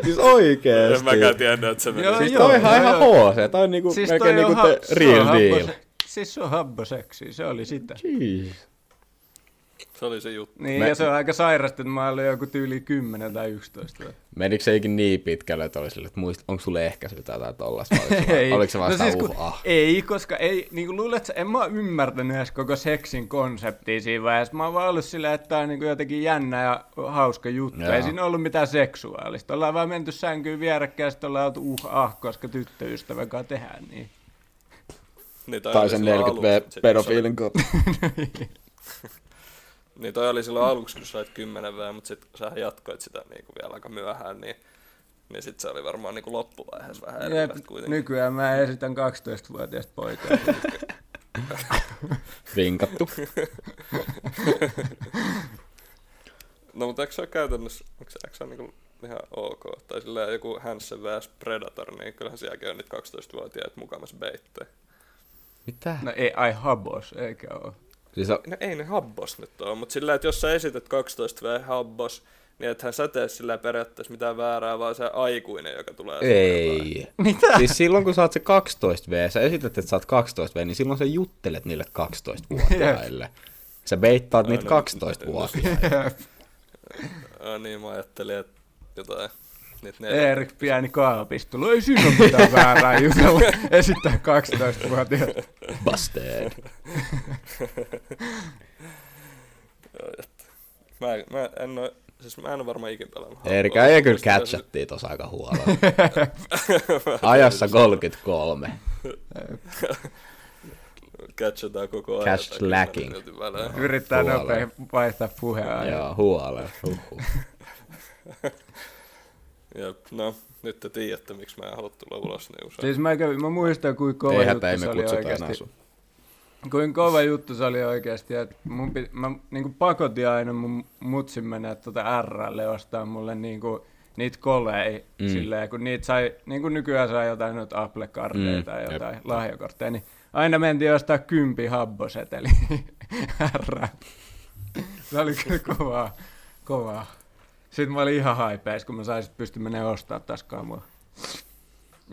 siis en oikeesti. mäkään tiennyt, että se meni. Joo, Siis joo, toi on ihan, joo. HC, toi on niinku siis melkein niinku ha- real habbo- deal. Siis se on habboseksi, se oli sitä. Jeez. Se oli se juttu. Niin, Me- ja se on aika sairasta, että mä olin joku tyyli 10 tai 11. Menikö se ikin niin pitkälle, että oli sille, että muist, onko sulle ehkäisy tai jotain tollasta? vai Oliko se, vaan- oliko se vaan no sitä, siis, uh, kun, ah. ei, koska ei, niin kuin luulet, sä- en mä ymmärtänyt edes koko seksin konseptia siinä vaiheessa. Mä oon vaan ollut silleen, että tää on niin kuin jotenkin jännä ja hauska juttu. Joo. Ei siinä ollut mitään seksuaalista. Ollaan vaan menty sänkyyn vierekkäin ja sitten ollaan oltu uh ah, koska tyttöystävän kanssa tehdään niin. Niin Tai sen silloin 40 aluksi, v sit kun pedofiilin koti. Niin toi oli silloin aluksi, kun sait 10 V, mutta sitten sä jatkoit sitä niinku vielä aika myöhään, niin, niin sit se oli varmaan niinku loppuvaiheessa vähän erilaista kuitenkin. nykyään mä esitän 12-vuotiaista poikaa. Vinkattu. No mutta eikö se ole käytännössä, eikö se, eikö se ole niinku ihan ok? Tai silleen joku Hansen vs Predator, niin kyllähän sielläkin on niitä 12-vuotiaat mukamassa beittejä. Mitä? No ei, ai habos, eikä oo. Siis on, No ei ne habbos nyt ole, mutta sillä että jos sä esität 12 V habbos, niin ethän sä tee sillä periaatteessa mitään väärää, vaan se aikuinen, joka tulee Ei. Mitä? Siis silloin kun sä oot se 12V, sä esität, että sä oot 12V, niin silloin sä juttelet niille 12-vuotiaille. Sä beittaat niitä no, 12-vuotiaille. Ah, niin mä ajattelin, että jotain niitä ne... Erik pieni kaapistelu, ei siinä ole mitään väärää jutella, esittää 12-vuotiaat. Busted. Mä, mä en oo, siis mä en varmaan ikin pelannut. Erika ei kyllä Muistan, catchattiin tossa aika huolella. Ajassa 33. Catchataan koko ajan. Catch lacking. Yrittää nopein vaihtaa puheen Joo, huolella. Jep, no, nyt te tiedätte, miksi mä en halua tulla ulos niin usein. Siis mä, kävin, mä muistan, kuinka kova Ei juttu se oli oikeasti. Kuinka kova juttu se oli oikeasti, että mun piti, mä niinku pakotin aina mun mutsin mennä tota RL ostaa mulle niinku niitä kolei, Mm. silleen, kun niitä sai, niin kuin nykyään saa jotain noita Apple-kartteja Mm, tai jep. jotain lahjakortteja, niin aina mentiin ostaa kympi habboseteli R. Se oli kyllä kovaa, kovaa. Sitten mä olin ihan haipeis, kun mä saisin pysty menemään ostaa taas kamua.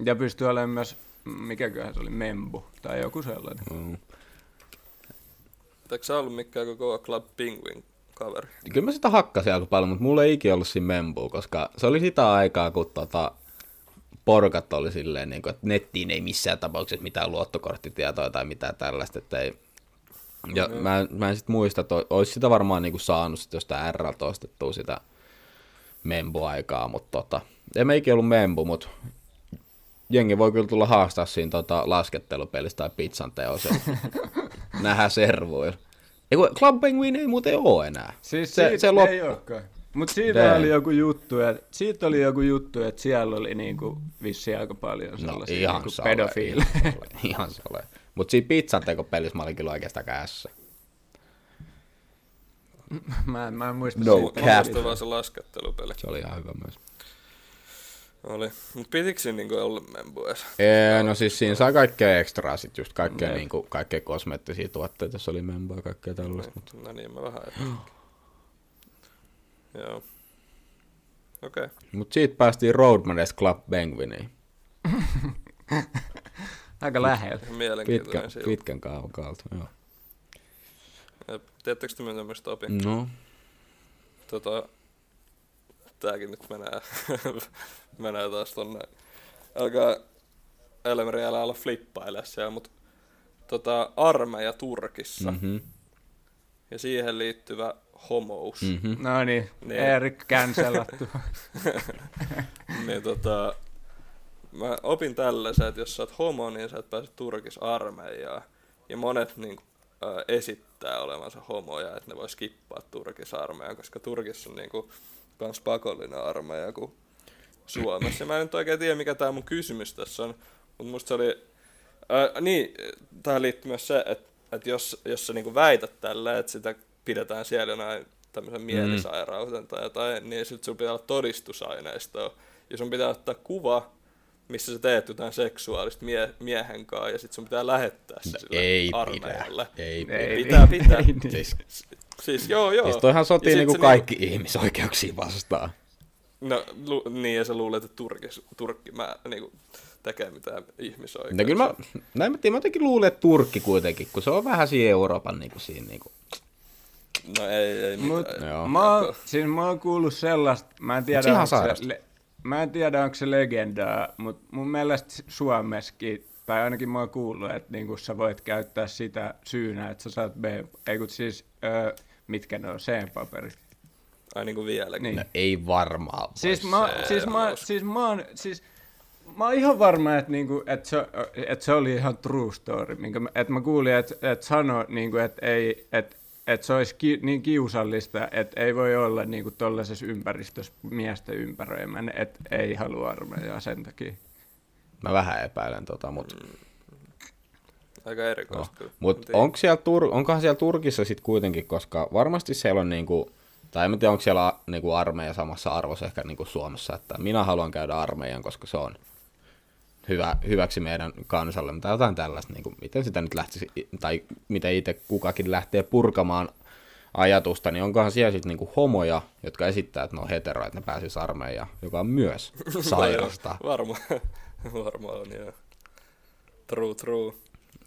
Ja pystyi olemaan myös, mikäköhän se oli, Membu tai joku sellainen. Mm. Eikö sä ollut mikään koko Club Penguin kaveri? Kyllä mä sitä hakkasin aika paljon, mutta mulla ei ikinä ollut siinä membua, koska se oli sitä aikaa, kun tota, porukat oli silleen, niin kuin, että nettiin ei missään tapauksessa mitään luottokorttitietoa tai mitään tällaista, että ei... Ja Mm. mä, mä en sit muista, että olisi sitä varmaan niin kuin saanut sit jostain r ostettua sitä membu-aikaa, mutta tota, en mä ikinä ollut membu, mutta jengi voi kyllä tulla haastaa siinä tota, laskettelupelissä tai pizzan teossa. Nähdään servuilla. Ei kun Club Penguin ei muuten oo enää. Siis se, se lop... ei olekaan. Mut siitä Damn. oli joku juttu, että siitä oli joku juttu, että siellä oli niinku vissiin aika paljon No sellaisia ihan niinku pedofiileja. Ihan sale. Ihan sale. Mut siinä pizzan tekopelissä mä olin kyllä oikeastaan kässä. mä, en, mä en muista No siitä. cap. Muista vaan se laskettelupeli. Se oli ihan hyvä myös. Oli. Mut pitikö siinä niinku olla membu edes? Ee, no siis siinä sai kaikkea ekstraa sit just kaikkea, Jep. niinku, kaikkea kosmeettisia tuotteita, jos oli memboa ja kaikkea tällaista. Mut. No niin, mä vähän ajattelin. Joo. Okei. Okay. Mut siitä päästiin Roadmanes Club Penguiniin. Aika lähellä. Mielenkiintoinen Pitkä, siltä. pitkän kaavan kautta, joo. Tiedättekö te mitä tämmöistä opin? No, Tota, tääkin nyt menee, menee taas tonne. Alkaa Elmeri älä olla flippaile siellä, mut tota, armeija Turkissa mhm, ja siihen liittyvä homous. Mm. mhm. No niin, Niin. Erik cancelattu. niin tota, mä opin tällaisen, että jos sä oot homo, niin sä et pääse Turkis armeijaan. Ja monet niin, ä, esittää olevansa homoja, että ne vois skippaa Turkis armeijaan, koska Turkissa on niin kuin, kans pakollinen armeija kuin Suomessa. Ja mä en nyt oikein tiedä, mikä tämä mun kysymys tässä on, mutta musta se oli... Ää, niin, tähän liittyy myös se, että, että jos, jos sä niinku väität tällä, että sitä pidetään siellä jonain tämmöisen mielisairauden tai jotain, niin sitten sun pitää olla todistusaineistoa. Ja sun pitää ottaa kuva, missä sä teet jotain seksuaalista mie- miehen kanssa, ja sitten sun pitää lähettää se sille No ei armeijalle. pidä. Ei pidä. Ei, Pitää, pitää. ei niin. Siis, Siis joo, joo. siis toihan sotii sit niinku kaikki ihmisoikeuksia vastaan. No lu, niin, ja sä luulet, että Turkis, Turkki mä, niinku, tekee mitään ihmisoikeuksia. No kyllä mä, näin mä, tiedän, mä jotenkin luulen, että Turkki kuitenkin, kun se on vähän siinä Euroopan niinku siinä niinku. No ei, ei mitään. Mut Joo. mä, oon, siis mä oon kuullut sellaista, mä en tiedä, se ihan se, le, mä en tiedä onko se legendaa, mutta mun mielestä Suomessakin, tai ainakin mä oon kuullut, että niinku sä voit käyttää sitä syynä, että sä saat B, ei kun siis, ö, mitkä ne on, C-paperit. Ai niinku vieläkin. Niin. No ei varmaan voi. Siis mä, siis, mä, siis mä oon, siis mä oon ihan varma, että, niinku, että, se, että se oli ihan true story. Minkä mä, että mä kuulin, että, että sano, niinku, että, ei, että, että se olisi ki, niin kiusallista, että ei voi olla niinku, tuollaisessa ympäristössä miestä ympäröimän, että ei halua armeijaa sen takia. Mä vähän epäilen tota, mutta Aika erikoista no. Mut onko siellä Tur- onkohan siellä Turkissa sitten kuitenkin, koska varmasti siellä on niinku, tai en tiedä, onko siellä niinku armeija samassa arvossa ehkä niinku Suomessa, että minä haluan käydä armeijan, koska se on hyvä, hyväksi meidän kansalle, tai jotain tällaista, niinku, miten sitä nyt lähtisi, tai miten itse kukakin lähtee purkamaan ajatusta, niin onkohan siellä sitten niinku homoja, jotka esittää, että ne on heteroja, että ne pääsisi armeijaan, joka on myös sairasta. Varmaan varma on, joo. True, true.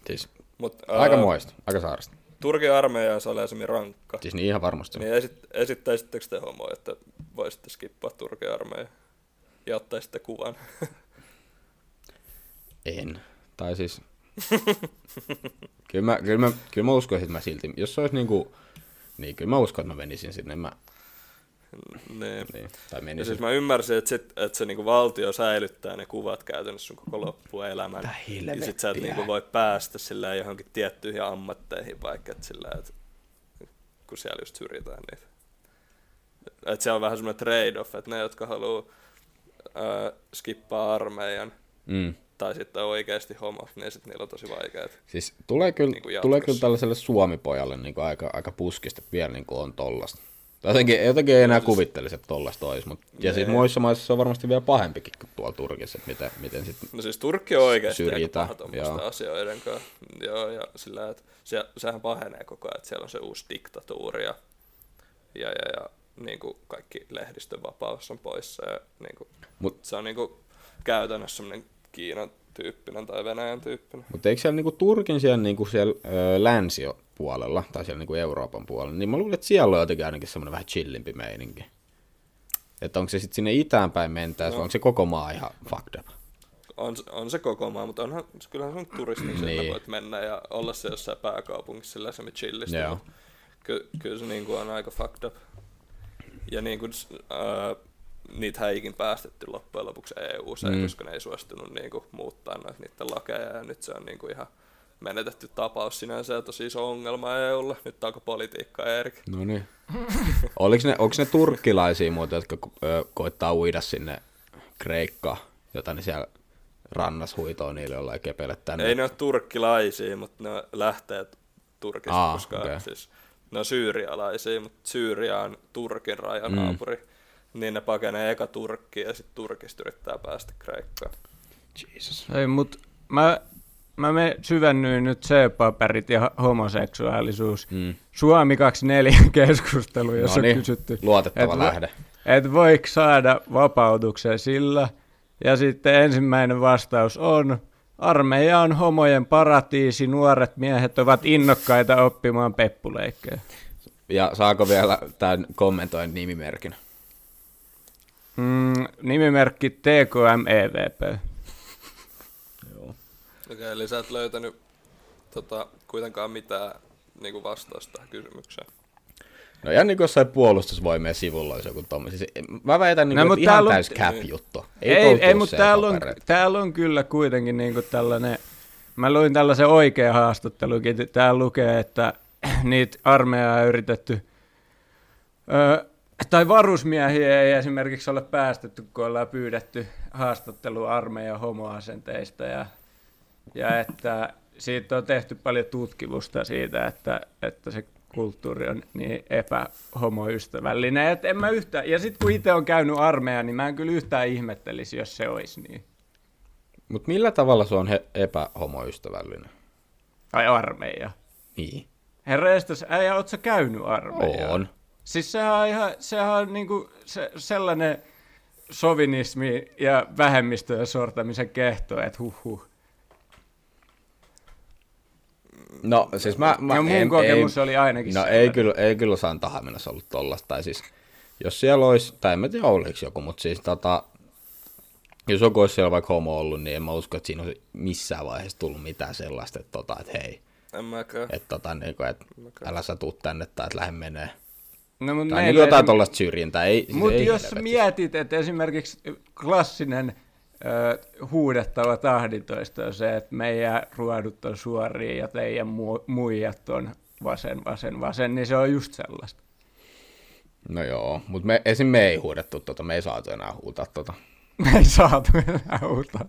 siis Mut, aika ää, moista, aika sairasta. Turkin armeija on salaisemmin rankka. Siis niin ihan varmasti. Niin esit, esittäisittekö te homo, että voisitte skippaa Turkin armeija ja ottaisitte kuvan? En. Tai siis... kyllä, mä, kyllä, mä, kyllä mä uskoisin, että mä silti... Jos se olisi niinku... Niin, kyllä mä uskon, että mä menisin sinne. Mä, niin. niin, tai Ja menisin. siis mä ymmärsin, että, sit, että se niinku valtio säilyttää ne kuvat käytännössä sun koko loppuelämän. Ja sit sä et helvettiä? niinku voi päästä sillä johonkin tiettyihin ammatteihin vaikka, että sillä, että kun siellä just syrjitään niitä. Että se on vähän semmoinen trade-off, että ne, jotka haluaa äh, skippaa armeijan, Mm. Tai sitten on oikeasti homo, niin sitten niillä on tosi vaikeaa. Siis tulee kyllä, niin tulee kyllä tällaiselle suomipojalle niin aika, aika puskista, vielä niin on tollasta. Jotenkin, jotenkin ei enää kuvittelisi, että tollasta olisi. Mut, ja siis muissa maissa se on varmasti vielä pahempikin kuin tuolla Turkissa, että miten, miten sitten... No siis Turkki on oikeasti aika Syrjitään, paha asioiden kanssa. Joo, ja sillä, että se, sehän pahenee koko ajan, että siellä on se uusi diktatuuri ja, ja, ja, ja niin kuin kaikki lehdistön vapaus on poissa. Ja, niin kuin, Mut- se on niin kuin, käytännössä semmoinen Kiinan tyyppinen tai Venäjän tyyppinen. Mutta eikö siellä niinku Turkin siellä, niinku siellä ö, länsipuolella, tai siellä niinku Euroopan puolella, niin mä luulen, että siellä on jotenkin ainakin semmoinen vähän chillimpi meininki. Että onko se sitten sinne itään päin mentäessä, no. vai onko se koko maa ihan fucked up? On, on se koko maa, mutta onhan, kyllähän se on turistin Niin. voit mennä ja olla se jossain pääkaupungissa sillä se chillisti. Joo. Ky, kyllä se niin kuin on aika fucked up. Ja niin kuin, äh, niitä ei ikin päästetty loppujen lopuksi eu Mm. koska ne ei suostunut niin kuin, muuttaa noita niiden lakeja ja nyt se on niin kuin ihan menetetty tapaus sinänsä ja tosi iso ongelma EUlle. Nyt alkoi politiikka Erik. No niin. Oliko ne, onko ne turkkilaisia muuta, jotka ö, koittaa uida sinne Kreikkaan, jota ne siellä rannas huitoo niille jollain kepele tänne? Ei ne ole turkkilaisia, mutta ne lähtee Turkista, Aa, koska okei. siis, ne on syyrialaisia, mutta Syyria on Turkin rajanaapuri. Mm. Niin ne pakenee eka Turkkiin ja sitten Turkista yrittää päästä Kreikkaan. Jesus. Ei, mut mä, mä me syvennyin nyt C-paperit ja homoseksuaalisuus. Mm. Suomi 24 keskustelu, jossa Noniin, on kysytty, luotettava et lähde. et voiko saada vapautuksen sillä. Ja sitten ensimmäinen vastaus on, armeija on homojen paratiisi, nuoret miehet ovat innokkaita oppimaan peppuleikkejä. Ja saako vielä tämän kommentoin nimimerkin? Mm, nimimerkki TKMEVP. Joo. Okei, eli sä et löytänyt tota, kuitenkaan mitään niin vastausta tähän kysymykseen. No ihan niin kuin jossain puolustusvoimien sivulla olisi joku tommoinen. Siis, mä väitän, niin No, ihan on- täys cap-juttu. Ei, ei, ei tuu mutta täällä on, täällä on kyllä kuitenkin niinku tällainen, mä luin tällaisen oikean haastattelukin, täällä lukee, että niitä armeijaa on yritetty, ö, tai varusmiehiä ei esimerkiksi ole päästetty, kun ollaan pyydetty haastattelua armeijan homoasenteista ja, ja että siitä on tehty paljon tutkimusta siitä, että, että se kulttuuri on niin epähomoystävällinen. Et en mä yhtään, ja sitten kun itse on käynyt armeijan, niin mä en kyllä yhtään ihmettelisi, jos se olisi niin. Mut millä tavalla se on he- epähomoystävällinen? Ai armeija. Niin. Herra Estos, äijä, oot sä käynyt armeijaa? On. Siis sehän on, ihan, sehän on niinku se, sellainen sovinismi ja vähemmistöjen sortamisen kehto, että huh huh. No siis mä... mä Ja mun en- kokemus ei, oli ainakin No sellainen. ei kyllä, ei kyllä Santahan mennessä ollut tollasta. Tai siis, jos siellä olisi, tai en mä tiedä oliko joku, mutta siis tota, jos joku olisi siellä vaikka homo ollut, niin en mä usko, että siinä olisi missään vaiheessa tullut mitään sellaista, että, tota, että hei, En mäkään. että, tota, niin kuin, että älä sä tuu tänne tai että lähde menee. No, mut Tai niin meillä jotain esim- tollaista syrjintää. Ei, siis Mutta ei jos sä helvetissä. mietit, että esimerkiksi klassinen ö, huudettava tahdintoista on se, että meidän ruodut on suoria ja teidän mu- muijat on vasen, vasen, vasen, niin se on just sellaista. No joo, mutta me, esim. me ei huudettu tota, me ei saatu enää huutaa tota. Me ei saatu enää huutaa.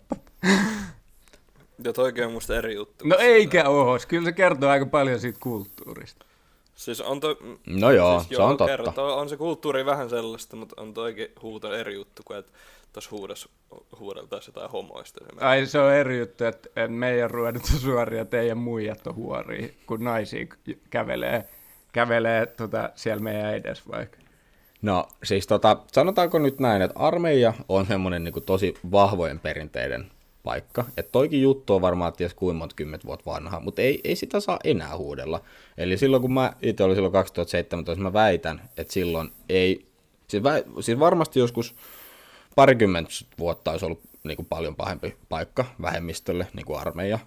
Ja toikin on musta eri juttu. No eikä oo, kyllä se kertoo aika paljon siitä kulttuurista. Siis on to... No joo, siis se on totta. Kertoo, on se kulttuuri vähän sellaista, mutta on toikin huuto eri juttu kuin, että tuossa huudes huudeltaisiin jotain homoista. Ai se on eri juttu, että että meidän ruodut on suoria, teidän muijat on huoria, kun naisia kävelee, kävelee tota, siellä meidän edes vaikka. No siis tota, sanotaanko nyt näin, että armeija on semmoinen niin tosi vahvojen perinteiden paikka. Että toikin juttu on varmaan ties kuinka monta kymmentä vuotta vanha, mutta ei, ei sitä saa enää huudella. Eli silloin kun mä itse olin silloin 2017, mä väitän, että silloin ei, siis, vä, siis varmasti joskus parikymmentä vuotta olisi ollut niin kuin paljon pahempi paikka vähemmistölle, niin kuin armeija.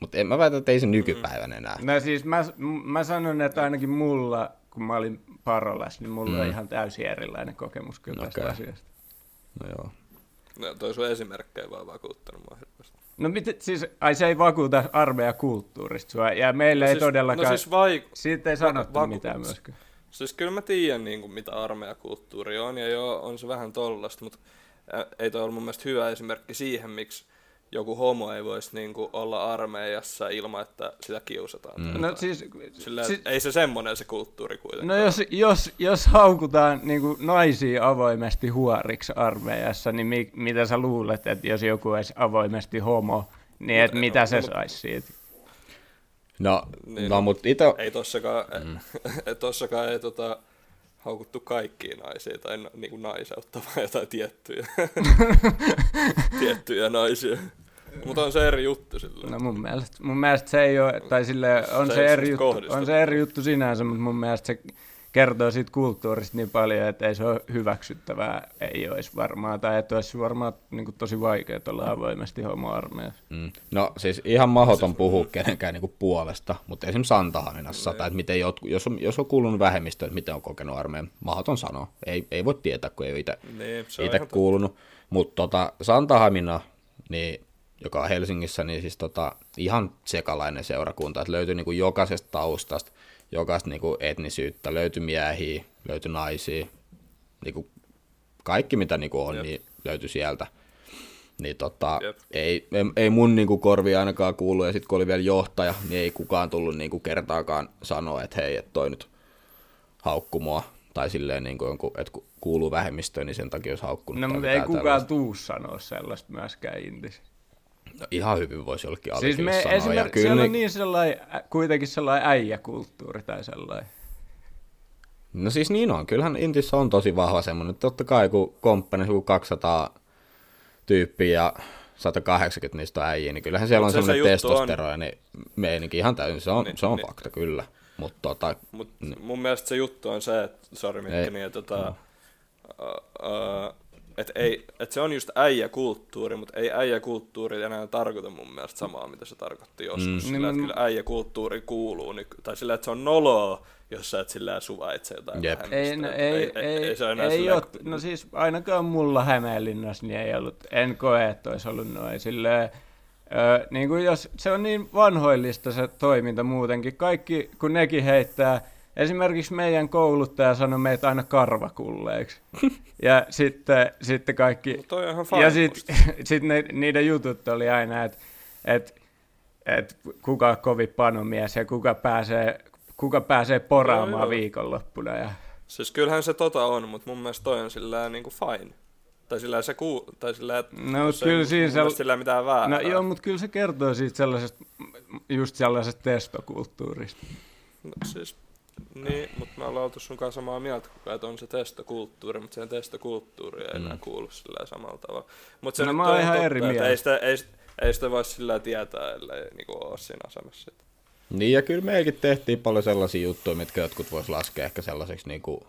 Mutta en mä väitä, että ei se nykypäivän enää. No siis mä, mä sanon, että ainakin mulla, kun mä olin Parolas, niin mulla mm. on ihan täysin erilainen kokemus kyllä tästä Okei. asiasta. No joo. No, toi sun esimerkkejä vaan vakuuttanut mua hirveästi. No mit, siis, ai se ei vakuuta armeijakulttuurista sua, ja meille ei siis, todellakaan, No siis vaik... siitä ei sanottu vaku- mitään myöskään. Siis kyllä mä tiedän niin kuin, mitä armeijakulttuuri on, ja joo, on se vähän tollasta, mutta ei toi ollut mun mielestä hyvä esimerkki siihen, miksi joku homo ei voisi niin kuin, olla armeijassa ilman, että sitä kiusataan. Mm. No siis, Sillä, siis ei se semmonen se kulttuuri kuitenkaan. No jos, jos, jos haukutaan niin kuin naisia avoimesti huoriksi armeijassa, niin mi, mitä sä luulet, että jos joku olisi avoimesti homo, niin et Mut- mitä se mut- saisi siitä? No, Niin, no no. mutta itse... Ei tossakaan, mm. tossakaan ei tota, haukuttu kaikkia naisia tai niin kuin naiseutta, vaan jotain tiettyjä, tiettyjä naisia. Mutta on se eri juttu sillä. No mun mielestä, mun mielestä se ei ole, tai sille on Se se, eri siis juttu, kohdistu. on se eri juttu sinänsä, mutta mun mielestä se kertoo siitä kulttuurista niin paljon, että ei se ole hyväksyttävää, ei olisi varmaan, tai että olisi varmaan niin kuin, tosi vaikea olla avoimesti homoarmeijassa. Mm. No siis ihan mahdoton puhua kenenkään niinku puolesta, mutta esimerkiksi Santahaminassa, tai että miten jotku, jos, on, jos on kuulunut vähemmistöön, että miten on kokenut armeijan, mahdoton sanoa. Ei, ei voi tietää, kun ei ole itse Niin, itse kuulunut. Mutta tota, Santahamina, niin, joka on Helsingissä, niin siis tota, ihan sekalainen seurakunta, että löytyy niinku jokaisesta taustasta, jokaista niinku etnisyyttä, löytyi miehiä, löytyi naisia, niinku kaikki mitä niinku on, Jep. niin löytyi sieltä. Niin tota, Jep. ei, ei, ei mun niinku korvi ainakaan kuulu, ja sitten kun oli vielä johtaja, niin ei kukaan tullut niinku kertaakaan sanoa, että hei, että toi nyt haukku mua. Tai silleen, niin kuin että ku- kuuluu vähemmistöön, niin sen takia olisi haukkunut. No tai mutta ei kukaan tällaista. tuu sanoa sellaista myöskään intis. No, ihan hyvin voisi jollekin Siis me sanoa. ja esimerkiksi kyllä siellä niin, on niin sellainen, kuitenkin sellainen äijäkulttuuri tai sellainen. No siis niin on. Kyllähän Intissä on tosi vahva semmoinen. Totta kai kun komppani joku 200 tyyppiä ja 180 niistä on äijiä, niin kyllähän siellä Mut on se se semmoinen on. testosteroni meininki ihan täysin. Se on, Niin, se on niin. fakta kyllä. Mutta tota, Mut mun mielestä se juttu on se, että, sori Mikki, niin, että tota, uh, et ei, et se on just äijäkulttuuri, mutta ei äijäkulttuuri enää tarkoita mun mielestä samaa, mitä se tarkoitti joskus. Mm. Sillä, Niin että mun- kyllä äijäkulttuuri kuuluu, nyky- tai sillä, että se on noloa, jos sä et sillä suvaitse jotain Jep. Ei, no, Et ei, ei, ei, se enää ei silleen, ole, no siis ainakaan mulla Hämeenlinnassa niin ei ollut, en koe, että olisi ollut noin silleen, ö, niin kuin jos se on niin vanhoillista se toiminta muutenkin, kaikki kun nekin heittää, esimerkiksi meidän kouluttaja sanoi meitä aina karvakulleiksi, ja sitten, sitten kaikki, Mut toi on ihan fine ja sitten sit ne, niiden jutut oli aina, että et, et kuka on kovin panomies ja kuka pääsee, kuka pääsee poraamaan Joo, joo. viikonloppuna. Ja, Siis kyllähän se tota on, mutta mun mielestä toi on sillä niinku fine. Tai sillä se kuu, tai sillä, No, kyllä ei, siinä se- sillä mitään väärää. no joo, mutta kyllä se kertoo siitä sellaisesta, just sellaisesta testokulttuurista. No, siis, niin, mutta me ollaan oltu sun kanssa samaa mieltä, että on se testokulttuuri, mutta siihen testokulttuuriin ei enää kuulu sillä samalla tavalla. Mutta se No mä oon ihan totta, eri että mieltä. Ei sitä, ei, ei sitä voi sillä tietää, ellei niinku ole siinä asemassa. Sit. niin ja kyllä meikin tehtiin paljon sellaisia juttuja, mitkä jotkut vois laskea ehkä sellaiseksi niinku,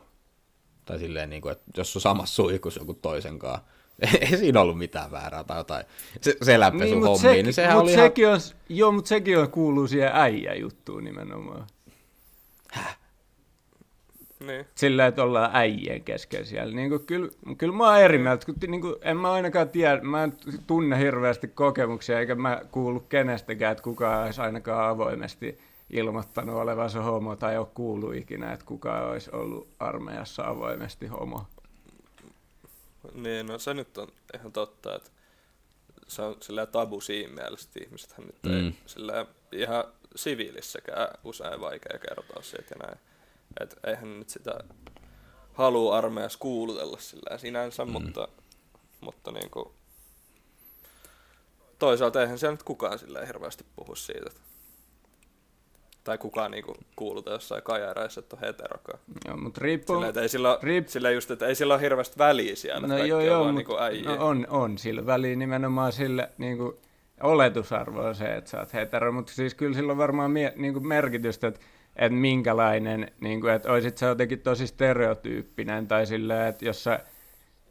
tai silleen niinku, että jos on samassa suihkussa joku toisen kanssa, ei siinä ollut mitään väärää tai jotain se, seläpesu niin, hommiin, sekin- niin sehän mut oli ihan... sekin on, joo, mutta sekin on, kuuluu siihen äijäjuttuun nimenomaan. Niin. sillä, että ollaan äijien kesken siellä. Niin kuin, kyllä, kyllä mä oon eri mieltä, kun niin kuin, en mä ainakaan tiedä, mä en tunne hirveästi kokemuksia, eikä mä kuulu kenestäkään, että kukaan olisi ainakaan avoimesti ilmoittanut olevansa homo, tai ole kuullut ikinä, että kukaan olisi ollut armeijassa avoimesti homo. Niin, no se nyt on ihan totta, että se on sillä tabu siinä mielessä, että ihmisethän nyt ei Mm. sillä ihan siviilissäkään usein vaikea kertoa siitä ja näin. Et eihän nyt sitä halua armeijassa kuulutella sillä sinänsä, mm. mutta, mutta niin kuin, toisaalta eihän siellä nyt kukaan sillä hirveästi puhu siitä. Tai kukaan niinku kuuluta jossain kajareissa, että on heterokaan. Joo, mutta riippuu... Sillä, ei sillä, Riip- sillä just, että ei sillä ole hirveästi väliä siellä. No joo, on joo, vaan mut, niinku äijä. no on, on sillä väliin nimenomaan sillä niin kuin, oletusarvo on se, että sä oot hetero, mutta siis kyllä sillä on varmaan mie, niin kuin merkitystä, että, että minkälainen, niin kuin, että olisit sä jotenkin tosi stereotyyppinen tai sillä, että jos sä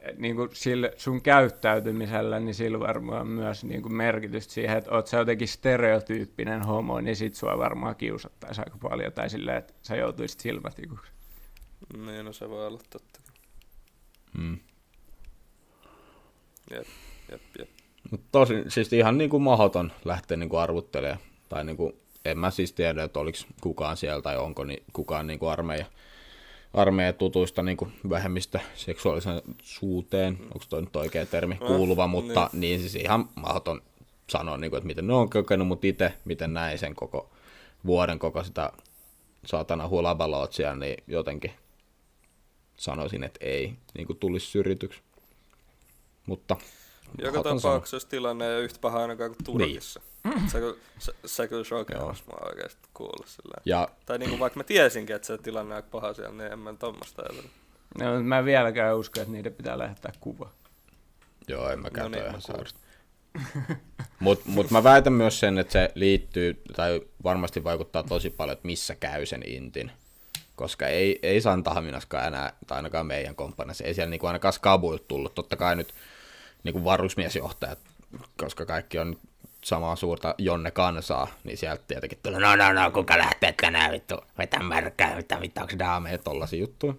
et niin kuin sillä sun käyttäytymisellä, niin sillä varmaan myös niin kuin merkitystä siihen, että oot sä jotenkin stereotyyppinen homo, niin sit sua varmaan kiusattaisi aika paljon, tai sillä, että sä joutuisit silmätikuksi. Niin, no se voi olla totta. Mm. Jep, jep, jep. Mut tosi, siis ihan niinku mahdoton lähteä niinku arvuttelemaan. Tai niinku, en mä siis tiedä, että oliko kukaan siellä tai onko ni, kukaan niinku armeija, armeija tutuista niinku vähemmistä seksuaalisuuteen, onko toi nyt oikea termi, No, kuuluva, mutta niin. niin siis ihan mahdoton sanoa, niinku, että miten ne on kokenut, mutta itse, miten näin sen koko vuoden koko sitä saatana hulabalootsia, niin jotenkin sanoisin, että ei niin tulisi syrjityksi. Mutta Joka tapauksessa tilanne ei ole yhtä paha ainakaan kuin Turkissa. Niin. Se, kyllä- se, se kyllä mua oikeasti kuulla sillä. Ja Tai niinku vaikka mä tiesinkin, että se tilanne on aika paha siellä, niin en mä tommoista ajatellut. No, mä en vieläkään usko, että niiden pitää lähettää kuva. Joo, en mäkään No niin, ihan sairasta. Mutta mut mä väitän myös sen, että se liittyy, tai varmasti vaikuttaa tosi paljon, että missä käy sen intin. Koska ei, ei Santahaminaskaan enää, tai ainakaan meidän komppanissa, ei siellä niinku ainakaan skabuilta tullut. Totta kai nyt niinku varusmiesjohtajat, koska kaikki on samaa suurta Jonne kansaa, niin sieltä tietenkin tulee, no no no, kuka lähtee tänään vittu, vetää märkää, mitä vittu, onko daameja, tollasia juttuja.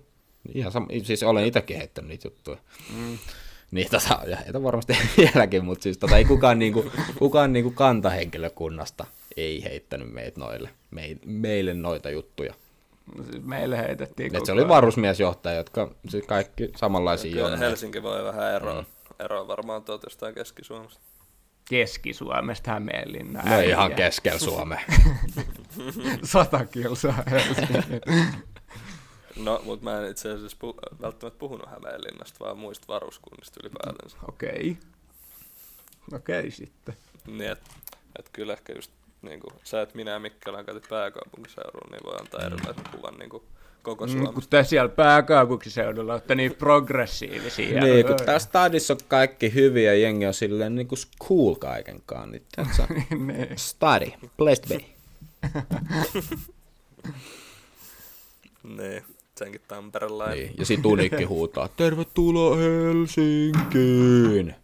Ihan sama, siis olen itsekin heittänyt niitä juttuja. Mm. Niin tota, ja heitä varmasti vieläkin, mutta siis tota, ei kukaan, niinku, kukaan niinku kantahenkilökunnasta ei heittänyt meitä noille, mei, meille noita juttuja. Siis Meille heitettiin Et koko se oli varusmiesjohtaja, jotka siis kaikki samanlaisia jonneja. Helsinki voi vähän eroa. Mm. Eroa varmaan tuolta jostain Keski-Suomesta. Keski-Suomesta Hämeenlinna. No ihan keskellä Suomea. Sata kilsaa. No, mutta mä en itse asiassa pu- välttämättä puhunut Hämeenlinnasta, vaan muista varuskunnista ylipäätänsä. Okei. Okei sitten. Niin, että et kyllä ehkä just niin kuin, sä, että minä ja Mikki ollaan käyty pääkaupunkiseudulla, niin voi antaa erilaisen kuvan niin kuin, koko Mm, Suomesta. kun te siellä pääkaupunkiseudulla olette niin progressiivisia. niin, kun tässä stadissa on kaikki hyviä, jengi on silleen niinku cool kaikenkaan. Niin, niin. Study, place to be. Niin, senkin Tamperelainen. Niin, ja sit Unikki huutaa, tervetuloa Helsinkiin.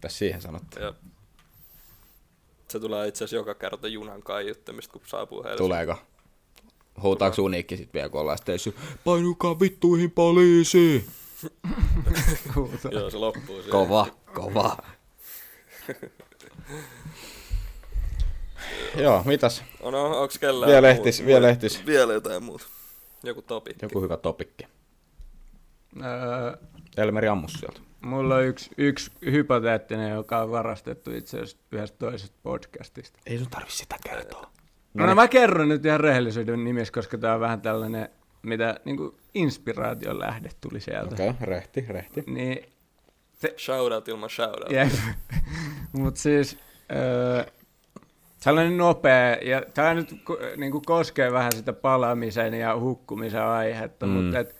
Tässä siihen sanottiin. Ja se tulee itse asiassa joka kerta junan kaiuttamista, kun saapuu Helsinkiin. Tuleeko? Huutaako Unikki sit vielä, kun ollaan steissu? Painukaa vittuihin poliisi! Huuto. Joo, se loppuu siihen. Kova, kova. Joo, mitäs? Oh, no, onks kellään Vielä ehtis, vielä ehtis. Vielä jotain muuta. Joku topi. Joku hyvä topikki. Öö, Elmeri ammus sieltä. mulla on yksi, yksi hypoteettinen, joka on varastettu itse asiassa yhdestä toisesta podcastista. Ei sun tarvi sitä kertoa. No, no mä kerron nyt ihan rehellisyyden nimissä, koska tää on vähän tällainen, mitä niin inspiraation lähde tuli sieltä. Okei, okay, rehti, rehti. Niin, Shoutout ilman shoutout. jep. Mut siis, öö, sellainen nopea, ja tämä nyt ko- niinku koskee vähän sitä palaamisen ja hukkumisen aihetta, Mm. mutta et,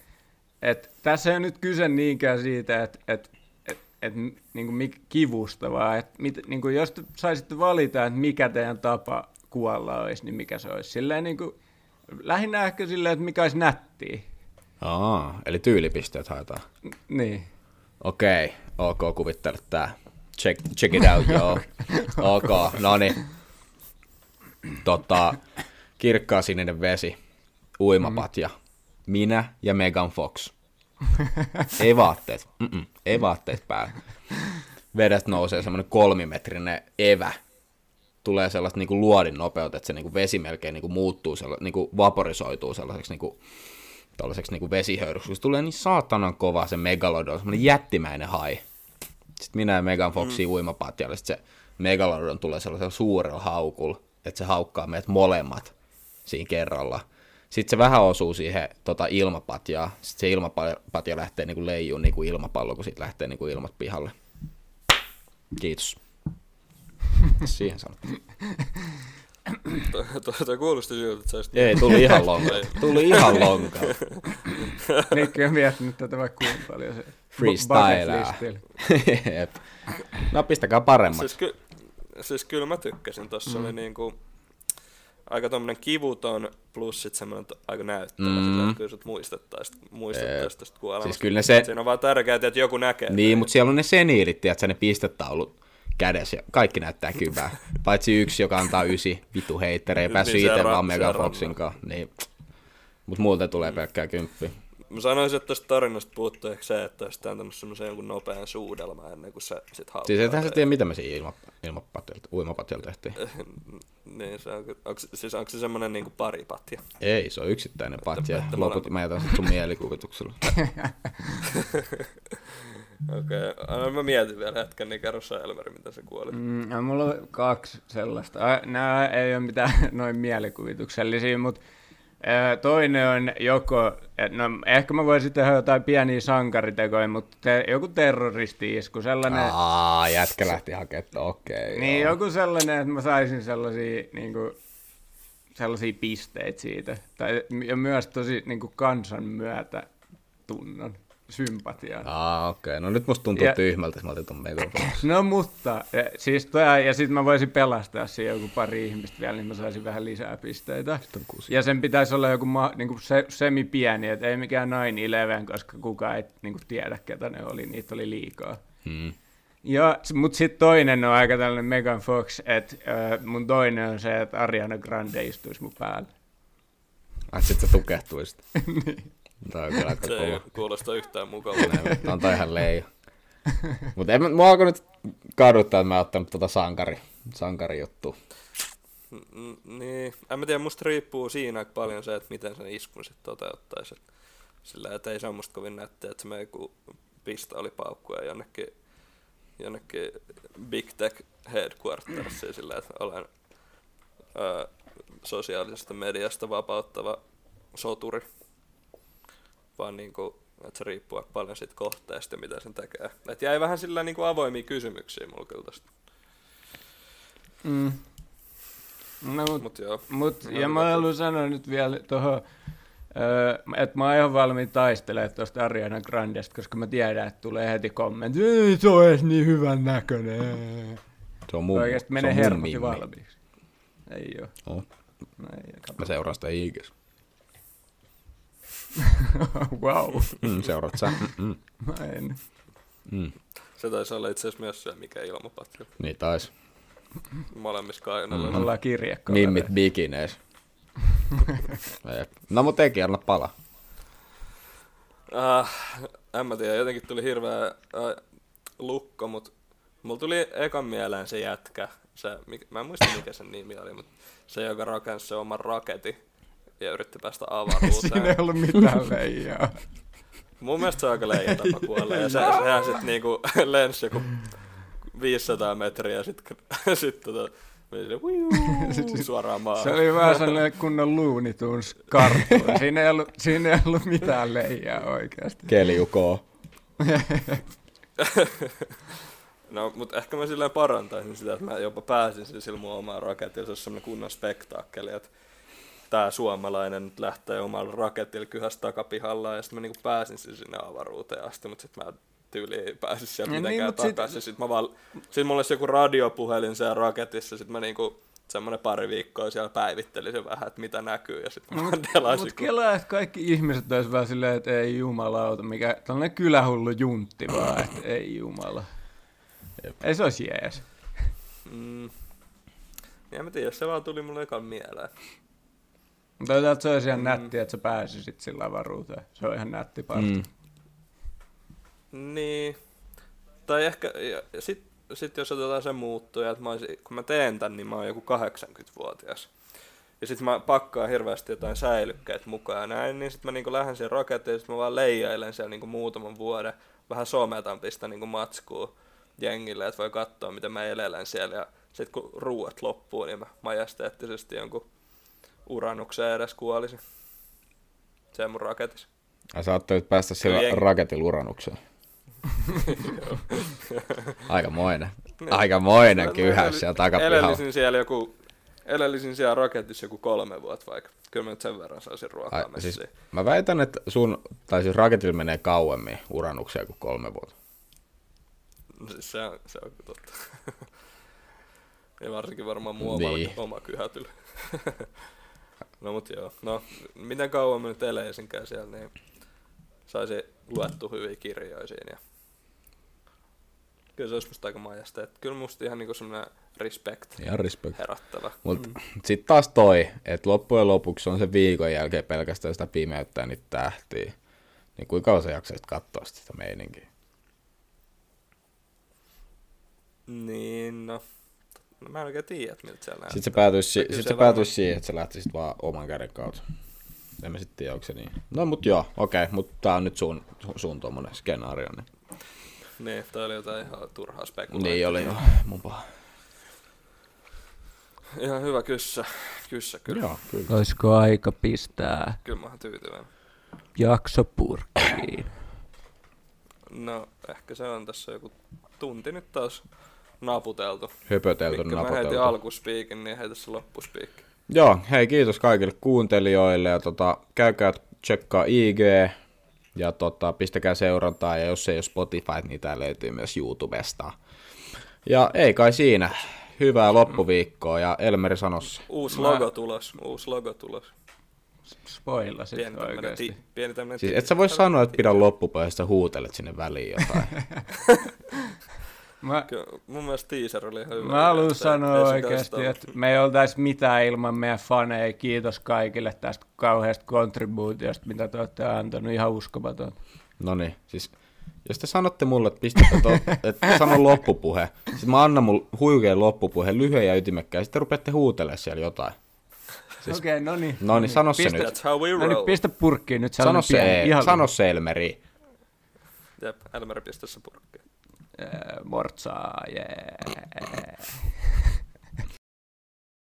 et, tässä ei ole nyt kyse niinkään siitä, että et, et, et, niinku mik, kivusta, vaan että mit, niinku, jos te saisitte valita, että mikä teidän tapa kuolla olisi, niin mikä se olisi. Silleen niinku, lähinnä ehkä silleen, että mikä olisi nättiä. Aa, eli tyylipisteet haetaan. N- Niin. Okei, ok, kuvittele tää. Check, check it out, joo. Ok, no niin. Tota, kirkkaa sininen vesi, uimapatja, minä ja Megan Fox. ei vaatteet, Mm-mm. ei vaatteet päällä. Vedestä nousee semmoinen kolmimetrinen evä. Tulee sellaista niinku luodin nopeutta, että se niinku vesi melkein niinku muuttuu, sella- niinku vaporisoituu sellaiseksi niinku, tollaiseksi niinku vesihöyryksi. Se tulee niin saatanan kova se megalodon, semmoinen jättimäinen hai. Sitten minä ja Megan Foxin mm. uimapatjalle, sitten se megalodon tulee sellaisella suurella haukulla, että se haukkaa meidät molemmat siinä kerralla. Sitten se vähän osuu siihen tota, ilmapatjaan. Sitten se ilmapatja lähtee niinku leijuun niinku ilmapallo, kun siitä lähtee niinku ilmat pihalle. Kiitos. Siihen sanot. Toi kuulosti siltä, että sä. Ei, tuli ihan lonka. Tuli ihan lonka. Niikki on miettinyt tätä vaikka kuinka paljon se. Jep. No pistäkää paremmaksi. Siis, ky- siis kyllä mä tykkäsin, tossa mm. oli niinku aika tommonen kivuton plus sit semmonen to- aika näyttävä, Mm. sillä, että kyllä sut muistettais, muistettais tosta kuolemasta. Siis kyllä ne se- Siinä on vaan tärkeää, että joku näkee. Niin, mutta siellä on ne seniilit, tiedätkö, ne pistetaulut kädessä ja kaikki näyttää kybää. Paitsi yksi, joka antaa ysi, vitu heitteri, ei päässyt Niin, se itse vaan. Foxin kanssa. Niin. Mutta muuten tulee pelkkää kymppi. Mä sanoisin, että tästä tarinasta puuttuu ehkä se, että olisi antanut semmoisen jonkun nopean suudelman ennen kuin se sit haukkaa. Siis ethän sä tiedä, mitä me siinä ilma, ilmapatjalla, uimapatjalla tehtiin. Niin, se on, onko, siis onko se semmoinen niinku paripatja? Ei, se on yksittäinen patja. Loput mä jätän sit sun mielikuvituksella. Okei, okay. mä mietin vielä hetken, niin kerro sä Elmeri, miten se kuoli. Mm. Ja mulla on kaksi sellaista. Ai, Nämä ei ole mitään noin mielikuvituksellisia, mutta toinen on joko, no ehkä mä voisin tehdä jotain pieniä sankaritekoja, mutta te, joku terroristi-isku, sellainen, Aa, jätkä lähti hakemaan, okei. niin joo. joku sellainen, että mä saisin sellaisia, niinku, sellaisia pisteitä siitä. Tai, ja myös tosi niinku, kansan myötä tunnon sympatiaa. Aa, okei. No nyt musta tuntuu Ja- tyhmältä, että mä otin ton. No mutta, ja, siis toi, ja sitten mä voisin pelastaa siihen joku pari ihmistä vielä, niin mä saisin vähän lisää pisteitä. Ja sen pitäisi olla joku ma, niinku se, semi-pieni, että ei mikään 9-11, koska kukaan ei niinku tiedä, ketä ne oli, niitä oli liikaa. Hmm. Ja, mutta sitten toinen on aika tällainen Megan Fox, että äh, mun toinen on se, että Ariana Grande istuisi mun päällä. Ai sit sä tukehtuisit. Tää on kyllä aika Se ei kova. kuulosta yhtään mukavalta. Tää on ihan leija. Mutta en, mä- mua alkoi nyt kaduttaa, että mä ottanut tota sankari, sankari juttu. Mm, niin, en mä tiedä, musta riippuu siinä aika paljon se, että miten sen iskun sitten toteuttaisi. Sillä että ei se ole musta kovin nättiä, että se menee kun pistoolipaukkuja jonnekin, jonnekin Big Tech headquartersiin sillä, että olen ää, sosiaalisesta mediasta vapauttava soturi. Vaan niinku, että se riippuu aika paljon siitä kohteesta mitä sen tekee. Et jäi vähän sillä niinku avoimia kysymyksiä mulla kyllä tosta. Mm. No, mut, Mut joo. Mut, No, ja mä haluan sanoa nyt vielä tuohon, että mä oon ihan valmiin taistelemaan tuosta Ariana Grandesta, koska mä tiedän, että tulee heti kommentti, ei se ole edes niin hyvän näköinen. Se on mun, Oikeasti se menee on mun hermoti valmiiksi. Ei oo. Oh. No ei, Mä seuraan sitä iikes. wow. Mm, seuraat sä? Mm, Mä en. mm. Se taisi olla itse asiassa myös se, mikä ilmapatja. Niin taisi. Molemmissa kainaloissa. Me ollaan kirje. Mimmit bikineis. No mut eikin, anna pala. Äh, en mä tiedä, jotenkin tuli hirveä äh, lukko, mut mulla tuli ekan mieleen se jätkä. Se, mikä, mä en muista mikä sen nimi oli, mutta se, joka rakensi se oman raketin ja yritti päästä Siinä ei avaruuteen. ollut mitään leijaa. Mun mielestä se on aika leijatapa kuolla. Ja se, sehän sitten niinku lensi joku 500 metriä ja sitten sit tota, "Wiiuu", suoraan maahan. Se oli vähän sellainen kunnon Looney Tunes karttula. Siinä ei ollut, siinä ei ollut mitään leijaa oikeasti. Keliukoo. No, mutta ehkä mä silleen parantaisin sitä, että mä jopa pääsin sillä mun omaan raketilla, se olisi semmoinen kunnon spektaakkeli, että tää suomalainen nyt lähtee omalla raketilla kyhäs takapihalla ja sitten mä niinku pääsin siis sinne avaruuteen asti, mutta sitten mä tyyliin ei päässyt sieltä niin, mitenkään sit- takaisin. Sit, mä vaan, sit mulla olisi joku radiopuhelin siellä raketissa, sit mä niinku semmoinen pari viikkoa siellä päivittelin sen vähän, että mitä näkyy ja sitten mä delasin. Mutta kun- kelaa, että kaikki ihmiset olisi vähän silleen, että ei jumalauta, mikä tällainen kylähullu juntti vaan, että ei jumala. Jep. Ei se olisi jees. Mm. Ja mä tiedä, se vaan tuli mulle ekan mieleen. Mutta se olisi ihan nättiä, että sä pääsisit sillä avaruuteen. Se on ihan nätti parta. Mm. Niin. Tai ehkä, ja sit, sit jos otetaan se muuttuja, että mä olisin, kun mä teen tän, niin mä oon joku 80-vuotias. Ja sit mä pakkaan hirveästi jotain säilykkeet mukaan ja näin, niin sit mä niinku lähden siihen rakettiin ja sit mä vaan leijailen siellä niinku muutaman vuoden. Vähän sometan pistä niinku matskuu jengille, että voi katsoa miten mä elelen siellä. Ja sit kun ruuat loppuu, niin mä majesteettisesti jonkun uranukseen edes kuolisin. Se on mun raketissa. Ja sä ajattelit päästä sillä Jengi. raketilla uranukseen. Aikamoinen. Aikamoinen kyhäys siellä takapihalla. Elelisin siellä joku, elelisin siellä raketissa joku kolme vuotta vaikka. Kyllä mä nyt sen verran saisin ruokaa Ai, siis, mä väitän, että sun, tai siis raketilla menee kauemmin uranukseen kuin kolme vuotta. No Siis se on, se on totta. ja varsinkin varmaan Niin. niin. oma kyhätyllä. no mut joo. No, miten kauan mä nyt eleisinkään siellä, niin saisi luettu hyviä kirjoja siinä. Ja kyllä se olisi musta aika majasta. Että kyllä musta ihan niinku semmonen respect Ihan respect. herättävä. Mutta mm. sitten taas toi, että loppujen lopuksi on se viikon jälkeen pelkästään sitä pimeyttä ja niitä tähtiä. Niin kuinka kauan sä jaksaisit katsoa sitä meininkiä? Niin, no. No mä en oikein tiedä, että miltä siellä näyttää. Sitten se päätyisi, si- sit se se varmaan- päätyisi siihen, että sä lähtisit vaan oman käden kautta. En mä sitten tiedä, onko se niin. No mut joo, okei, okay, mutta tää on nyt sun, sun tommonen skenaario. Niin, Niin, toi oli jotain ihan turhaa spekulointia. niin oli jo mun paha. Ihan hyvä kyssä. Kyssä kyllä. Joo, kyllä. Olisiko aika pistää Kyllä mä oon tyytyväinen. jakso purkkiin? No, ehkä se on tässä joku tunti nyt taas naputeltu. Höpötelty, Mikko, mä heitin alkuspiikin, niin heitä se loppuspiikki. Joo, hei kiitos kaikille kuuntelijoille ja tota, käykää tsekkaa IG ja tota, pistäkää seurantaa ja jos ei ole Spotify, niin tää löytyy myös YouTubesta. Ja ei kai siinä. Hyvää loppuviikkoa ja Elmeri sanossa. Uusi Mä- logo tulos, uusi logo tulos. Spoilasit Pieni oikeesti. ti- pieni Siis et sä voi sanoa, että pidä loppupäivästä huutelet sinne väliin jotain. Mä, Kyllä, mun mielestä teaser oli ihan hyvä. Mä haluan Että sanoa oikeasti, että me ei oltaisi mitään ilman meidän faneja. Kiitos kaikille tästä kauheasta kontribuutiosta, mitä te olette antanut. Ihan uskomaton. No niin, siis jos te sanotte mulle, että pistäkää to, että sano loppupuhe, sitten mä annan mulle huikeen loppupuhe, lyhyen ja ytimekkään, ja sitten rupeatte huutelemaan siellä jotain. Siis, Okei, okay, no niin. No niin, sano se nyt. No niin, pistä purkkiin nyt. Sano se, pieni- sano se Elmeri. Jep, Elmeri pistä se purkkiin. Eh, Mortsaa, yeah.